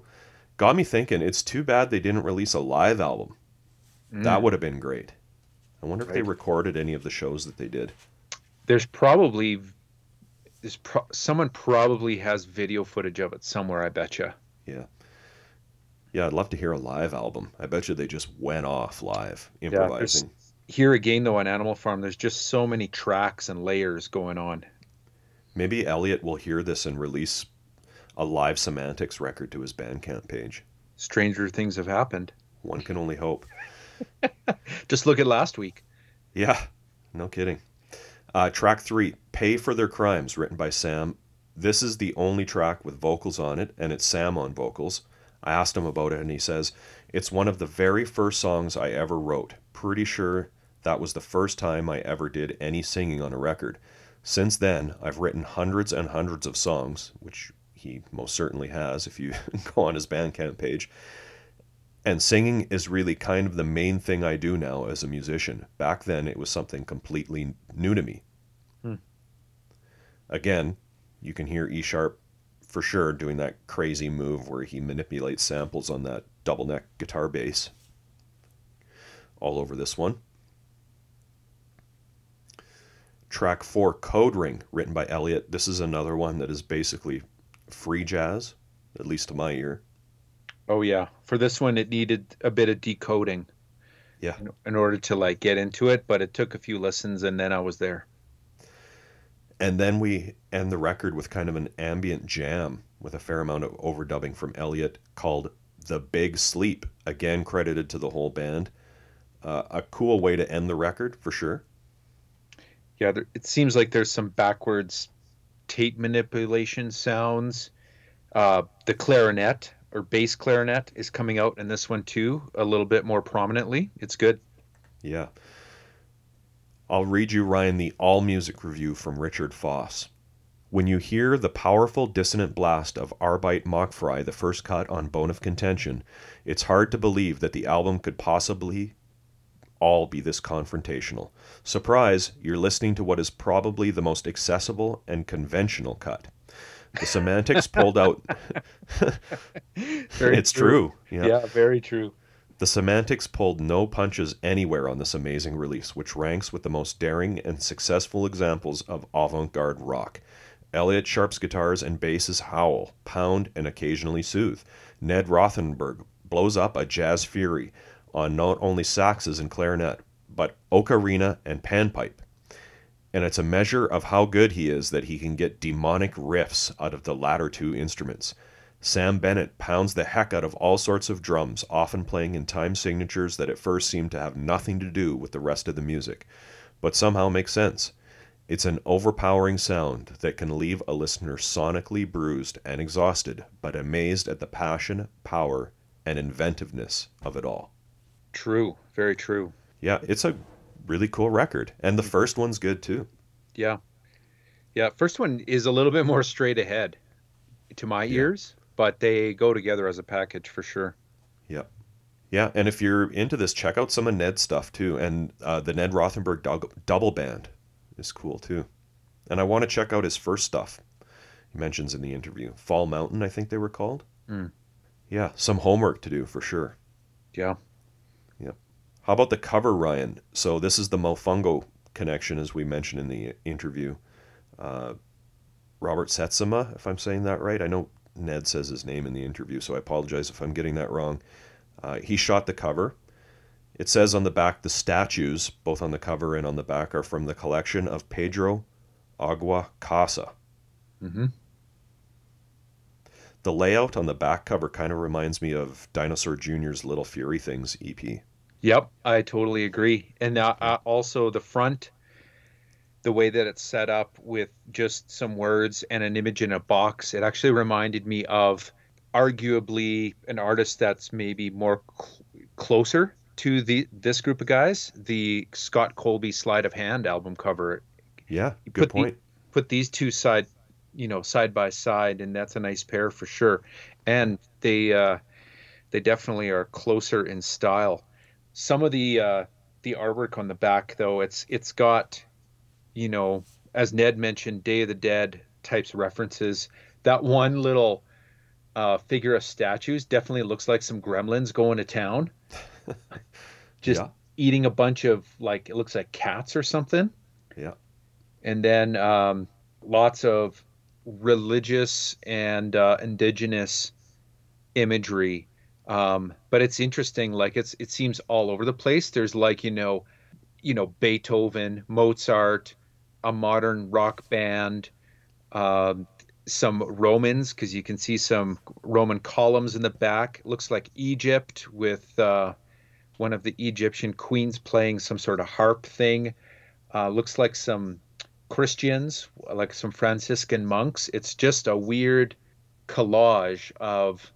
Got me thinking, it's too bad they didn't release a live album. That Mm. would have been great. I wonder if they recorded any of the shows that they did. There's probably there's pro- someone probably has video footage of it somewhere. I betcha. Yeah. Yeah, I'd love to hear a live album. I bet you they just went off live, improvising. Here again, though, on Animal Farm, there's just so many tracks and layers going on. Maybe Elliott will hear this and release a live semantics record to his Bandcamp page. Stranger things have happened. One can only hope. Just look at last week. Yeah, no kidding. Uh, track three, Pay for Their Crimes, written by Sam. This is the only track with vocals on it, and it's Sam on vocals. I asked him about it, and he says, It's one of the very first songs I ever wrote. Pretty sure that was the first time I ever did any singing on a record. Since then, I've written hundreds and hundreds of songs, which he most certainly has if you go on his Bandcamp page. And singing is really kind of the main thing I do now as a musician. Back then, it was something completely new to me. Hmm. Again, you can hear E Sharp for sure doing that crazy move where he manipulates samples on that double neck guitar bass all over this one. Track four, Code Ring, written by Elliott. This is another one that is basically free jazz, at least to my ear. Oh yeah, for this one it needed a bit of decoding. Yeah. In, in order to like get into it, but it took a few listens and then I was there. And then we end the record with kind of an ambient jam with a fair amount of overdubbing from Elliott called The Big Sleep, again credited to the whole band. Uh, a cool way to end the record for sure. Yeah, there, it seems like there's some backwards tape manipulation sounds. Uh, the clarinet or bass clarinet is coming out in this one too, a little bit more prominently. It's good. Yeah. I'll read you, Ryan, the all music review from Richard Foss. When you hear the powerful dissonant blast of Arbeit Machtfrei, the first cut on Bone of Contention, it's hard to believe that the album could possibly all be this confrontational. Surprise, you're listening to what is probably the most accessible and conventional cut. The semantics pulled out. it's true. true. Yeah. yeah, very true. The semantics pulled no punches anywhere on this amazing release, which ranks with the most daring and successful examples of avant garde rock. Elliott Sharp's guitars and basses howl, pound, and occasionally soothe. Ned Rothenberg blows up a jazz fury on not only saxes and clarinet, but ocarina and panpipe. And it's a measure of how good he is that he can get demonic riffs out of the latter two instruments. Sam Bennett pounds the heck out of all sorts of drums, often playing in time signatures that at first seem to have nothing to do with the rest of the music, but somehow make sense. It's an overpowering sound that can leave a listener sonically bruised and exhausted, but amazed at the passion, power, and inventiveness of it all. True, very true. Yeah, it's a really cool record, and the mm-hmm. first one's good too. Yeah, yeah. First one is a little bit more straight ahead to my yeah. ears, but they go together as a package for sure. Yeah. Yeah, and if you're into this, check out some of Ned's stuff too, and uh, the Ned Rothenberg double band is cool too. And I want to check out his first stuff. He mentions in the interview Fall Mountain, I think they were called. Mm. Yeah, some homework to do for sure. Yeah. Yep. How about the cover, Ryan? So this is the Mofungo connection, as we mentioned in the interview. Uh, Robert Sietsema, if I'm saying that right. I know Ned says his name in the interview, so I apologize if I'm getting that wrong. Uh, he shot the cover. It says on the back the statues, both on the cover and on the back, are from the collection of Pedro Agua Casa. Mm-hmm. The layout on the back cover kind of reminds me of Dinosaur Jr.'s Little Fury Things EP. Yep, I totally agree. And uh, uh, also the front, the way that it's set up with just some words and an image in a box, it actually reminded me of arguably an artist that's maybe more cl- closer to the this group of guys, the Scott Colby Sleight of Hand album cover. Yeah, good point. The, put these two side, you know, side by side, and that's a nice pair for sure. And they uh, they definitely are closer in style some of the uh, the artwork on the back though it's it's got you know as Ned mentioned Day of the Dead types references. That one little uh, figure of statues definitely looks like some gremlins going to town. Just yeah. eating a bunch of like it looks like cats or something. Yeah. And then um, lots of religious and uh, indigenous imagery. Um, but it's interesting, like it's it seems all over the place. There's like you know, you know Beethoven, Mozart, a modern rock band, um, some Romans because you can see some Roman columns in the back. It looks like Egypt with uh, one of the Egyptian queens playing some sort of harp thing. Uh, looks like some Christians, like some Franciscan monks. It's just a weird collage of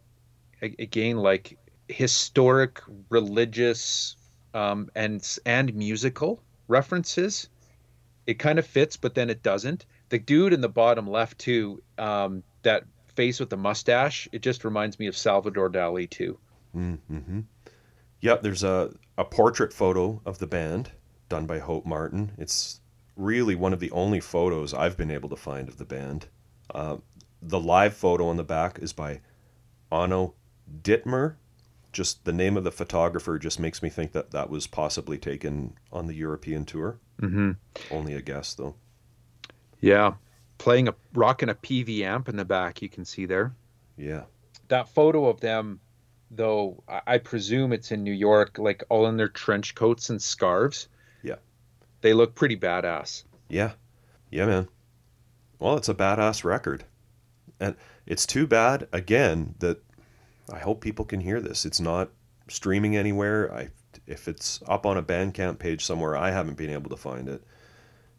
again like historic religious um, and and musical references it kind of fits but then it doesn't the dude in the bottom left too um, that face with the mustache it just reminds me of salvador dali too mm-hmm. yep there's a, a portrait photo of the band done by hope martin it's really one of the only photos i've been able to find of the band uh, the live photo on the back is by Onno Dittmer. Just the name of the photographer just makes me think that that was possibly taken on the European tour. Mm-hmm. Only a guess, though. Yeah, playing a rocking a PV amp in the back. You can see there. Yeah. That photo of them, though, I presume it's in New York, like all in their trench coats and scarves. Yeah. They look pretty badass. Yeah. Yeah, man. Well, it's a badass record. And it's too bad, again, that I hope people can hear this. It's not streaming anywhere. I if it's up on a Bandcamp page somewhere, I haven't been able to find it.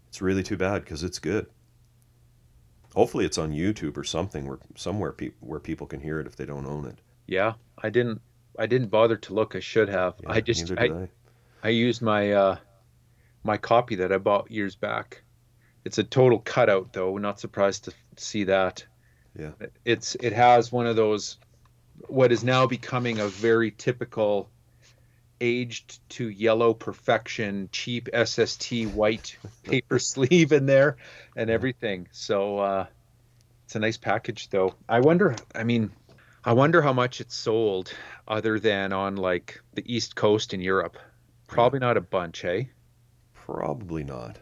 It's really too bad because it's good. Hopefully, it's on YouTube or something where somewhere pe- where people can hear it if they don't own it. Yeah, I didn't. I didn't bother to look. I should have. Yeah, I just. I, I. I used my uh, my copy that I bought years back. It's a total cutout, though. Not surprised to see that. Yeah. It's it has one of those, what is now becoming a very typical, aged to yellow perfection, cheap SST white paper sleeve in there, and everything. So uh, it's a nice package, though. I wonder. I mean, I wonder how much it's sold, other than on like the East Coast in Europe. Probably not a bunch, hey? Probably not.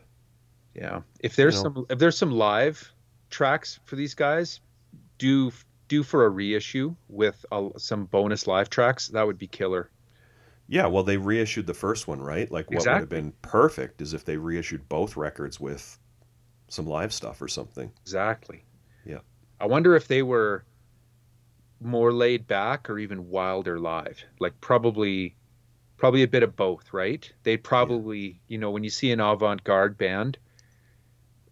Yeah. If there's know. some if there's some live tracks for these guys, do do for a reissue with a, some bonus live tracks. That would be killer. Yeah, well, they reissued the first one, right? Like, what would have been perfect is if they reissued both records with some live stuff or something. Exactly. Yeah. I wonder if they were more laid back or even wilder live. Like probably probably a bit of both, right? They probably, you know, when you see an avant-garde band,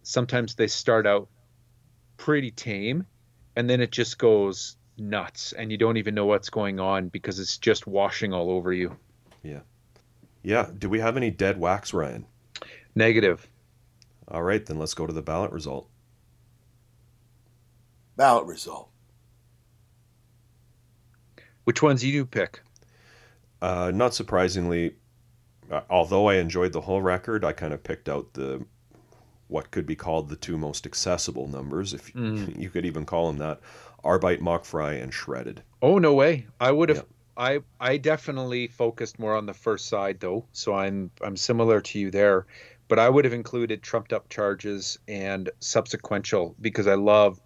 sometimes they start out pretty tame and then it just goes nuts and you don't even know what's going on because it's just washing all over you. Yeah. Yeah. Do we have any dead wax, Ryan? Negative. All right, then let's go to the ballot result. Ballot result. Which ones do you pick? Uh, not surprisingly, uh, although I enjoyed the whole record, I kind of picked out the what could be called the two most accessible numbers, if Mm. you could even call them that: Arbeit, Machtfrei, and Shredded. Oh no way! I would have. Yeah. I I definitely focused more on the first side though, so I'm I'm similar to you there. But I would have included trumped up charges and subsequential because I love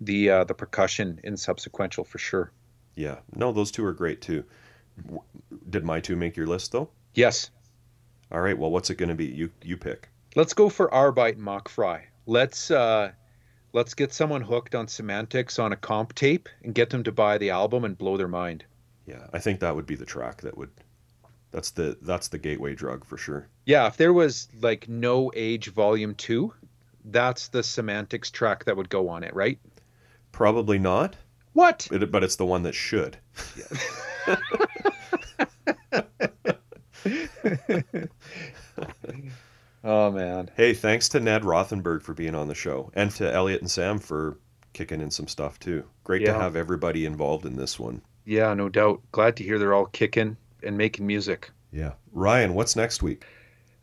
the uh, the percussion in subsequential for sure. Yeah, no, those two are great too. Did my two make your list though? Yes, All right, well, what's it going to be? You you pick. Let's go for Arbeit and Machtfrei. Let's uh, let's get someone hooked on semantics on a comp tape and get them to buy the album and blow their mind. Yeah, I think that would be the track that would. That's the that's the gateway drug for sure. Yeah, if there was like no age volume two, that's the semantics track that would go on it, right? Probably not, What? but, but it's the one that should. Oh man. Hey, thanks to Ned Rothenberg for being on the show, and to Elliott and Sam for kicking in some stuff too. Great to have everybody involved in this one. Yeah, no doubt. Glad to hear they're all kicking and making music. Yeah, Ryan, what's next week?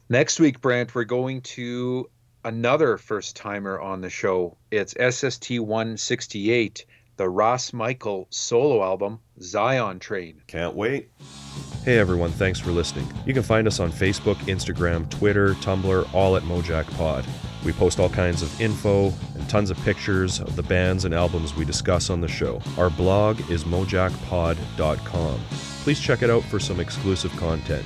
Next week, Brant, we're going to another first timer on the show. It's SST 168, the Ross Michael solo album, Zion Train. Can't wait. Hey everyone, thanks for listening. You can find us on Facebook, Instagram, Twitter, Tumblr, all at Mojack Pod. We post all kinds of info and tons of pictures of the bands and albums we discuss on the show. Our blog is mojackpod.com. Please check it out for some exclusive content.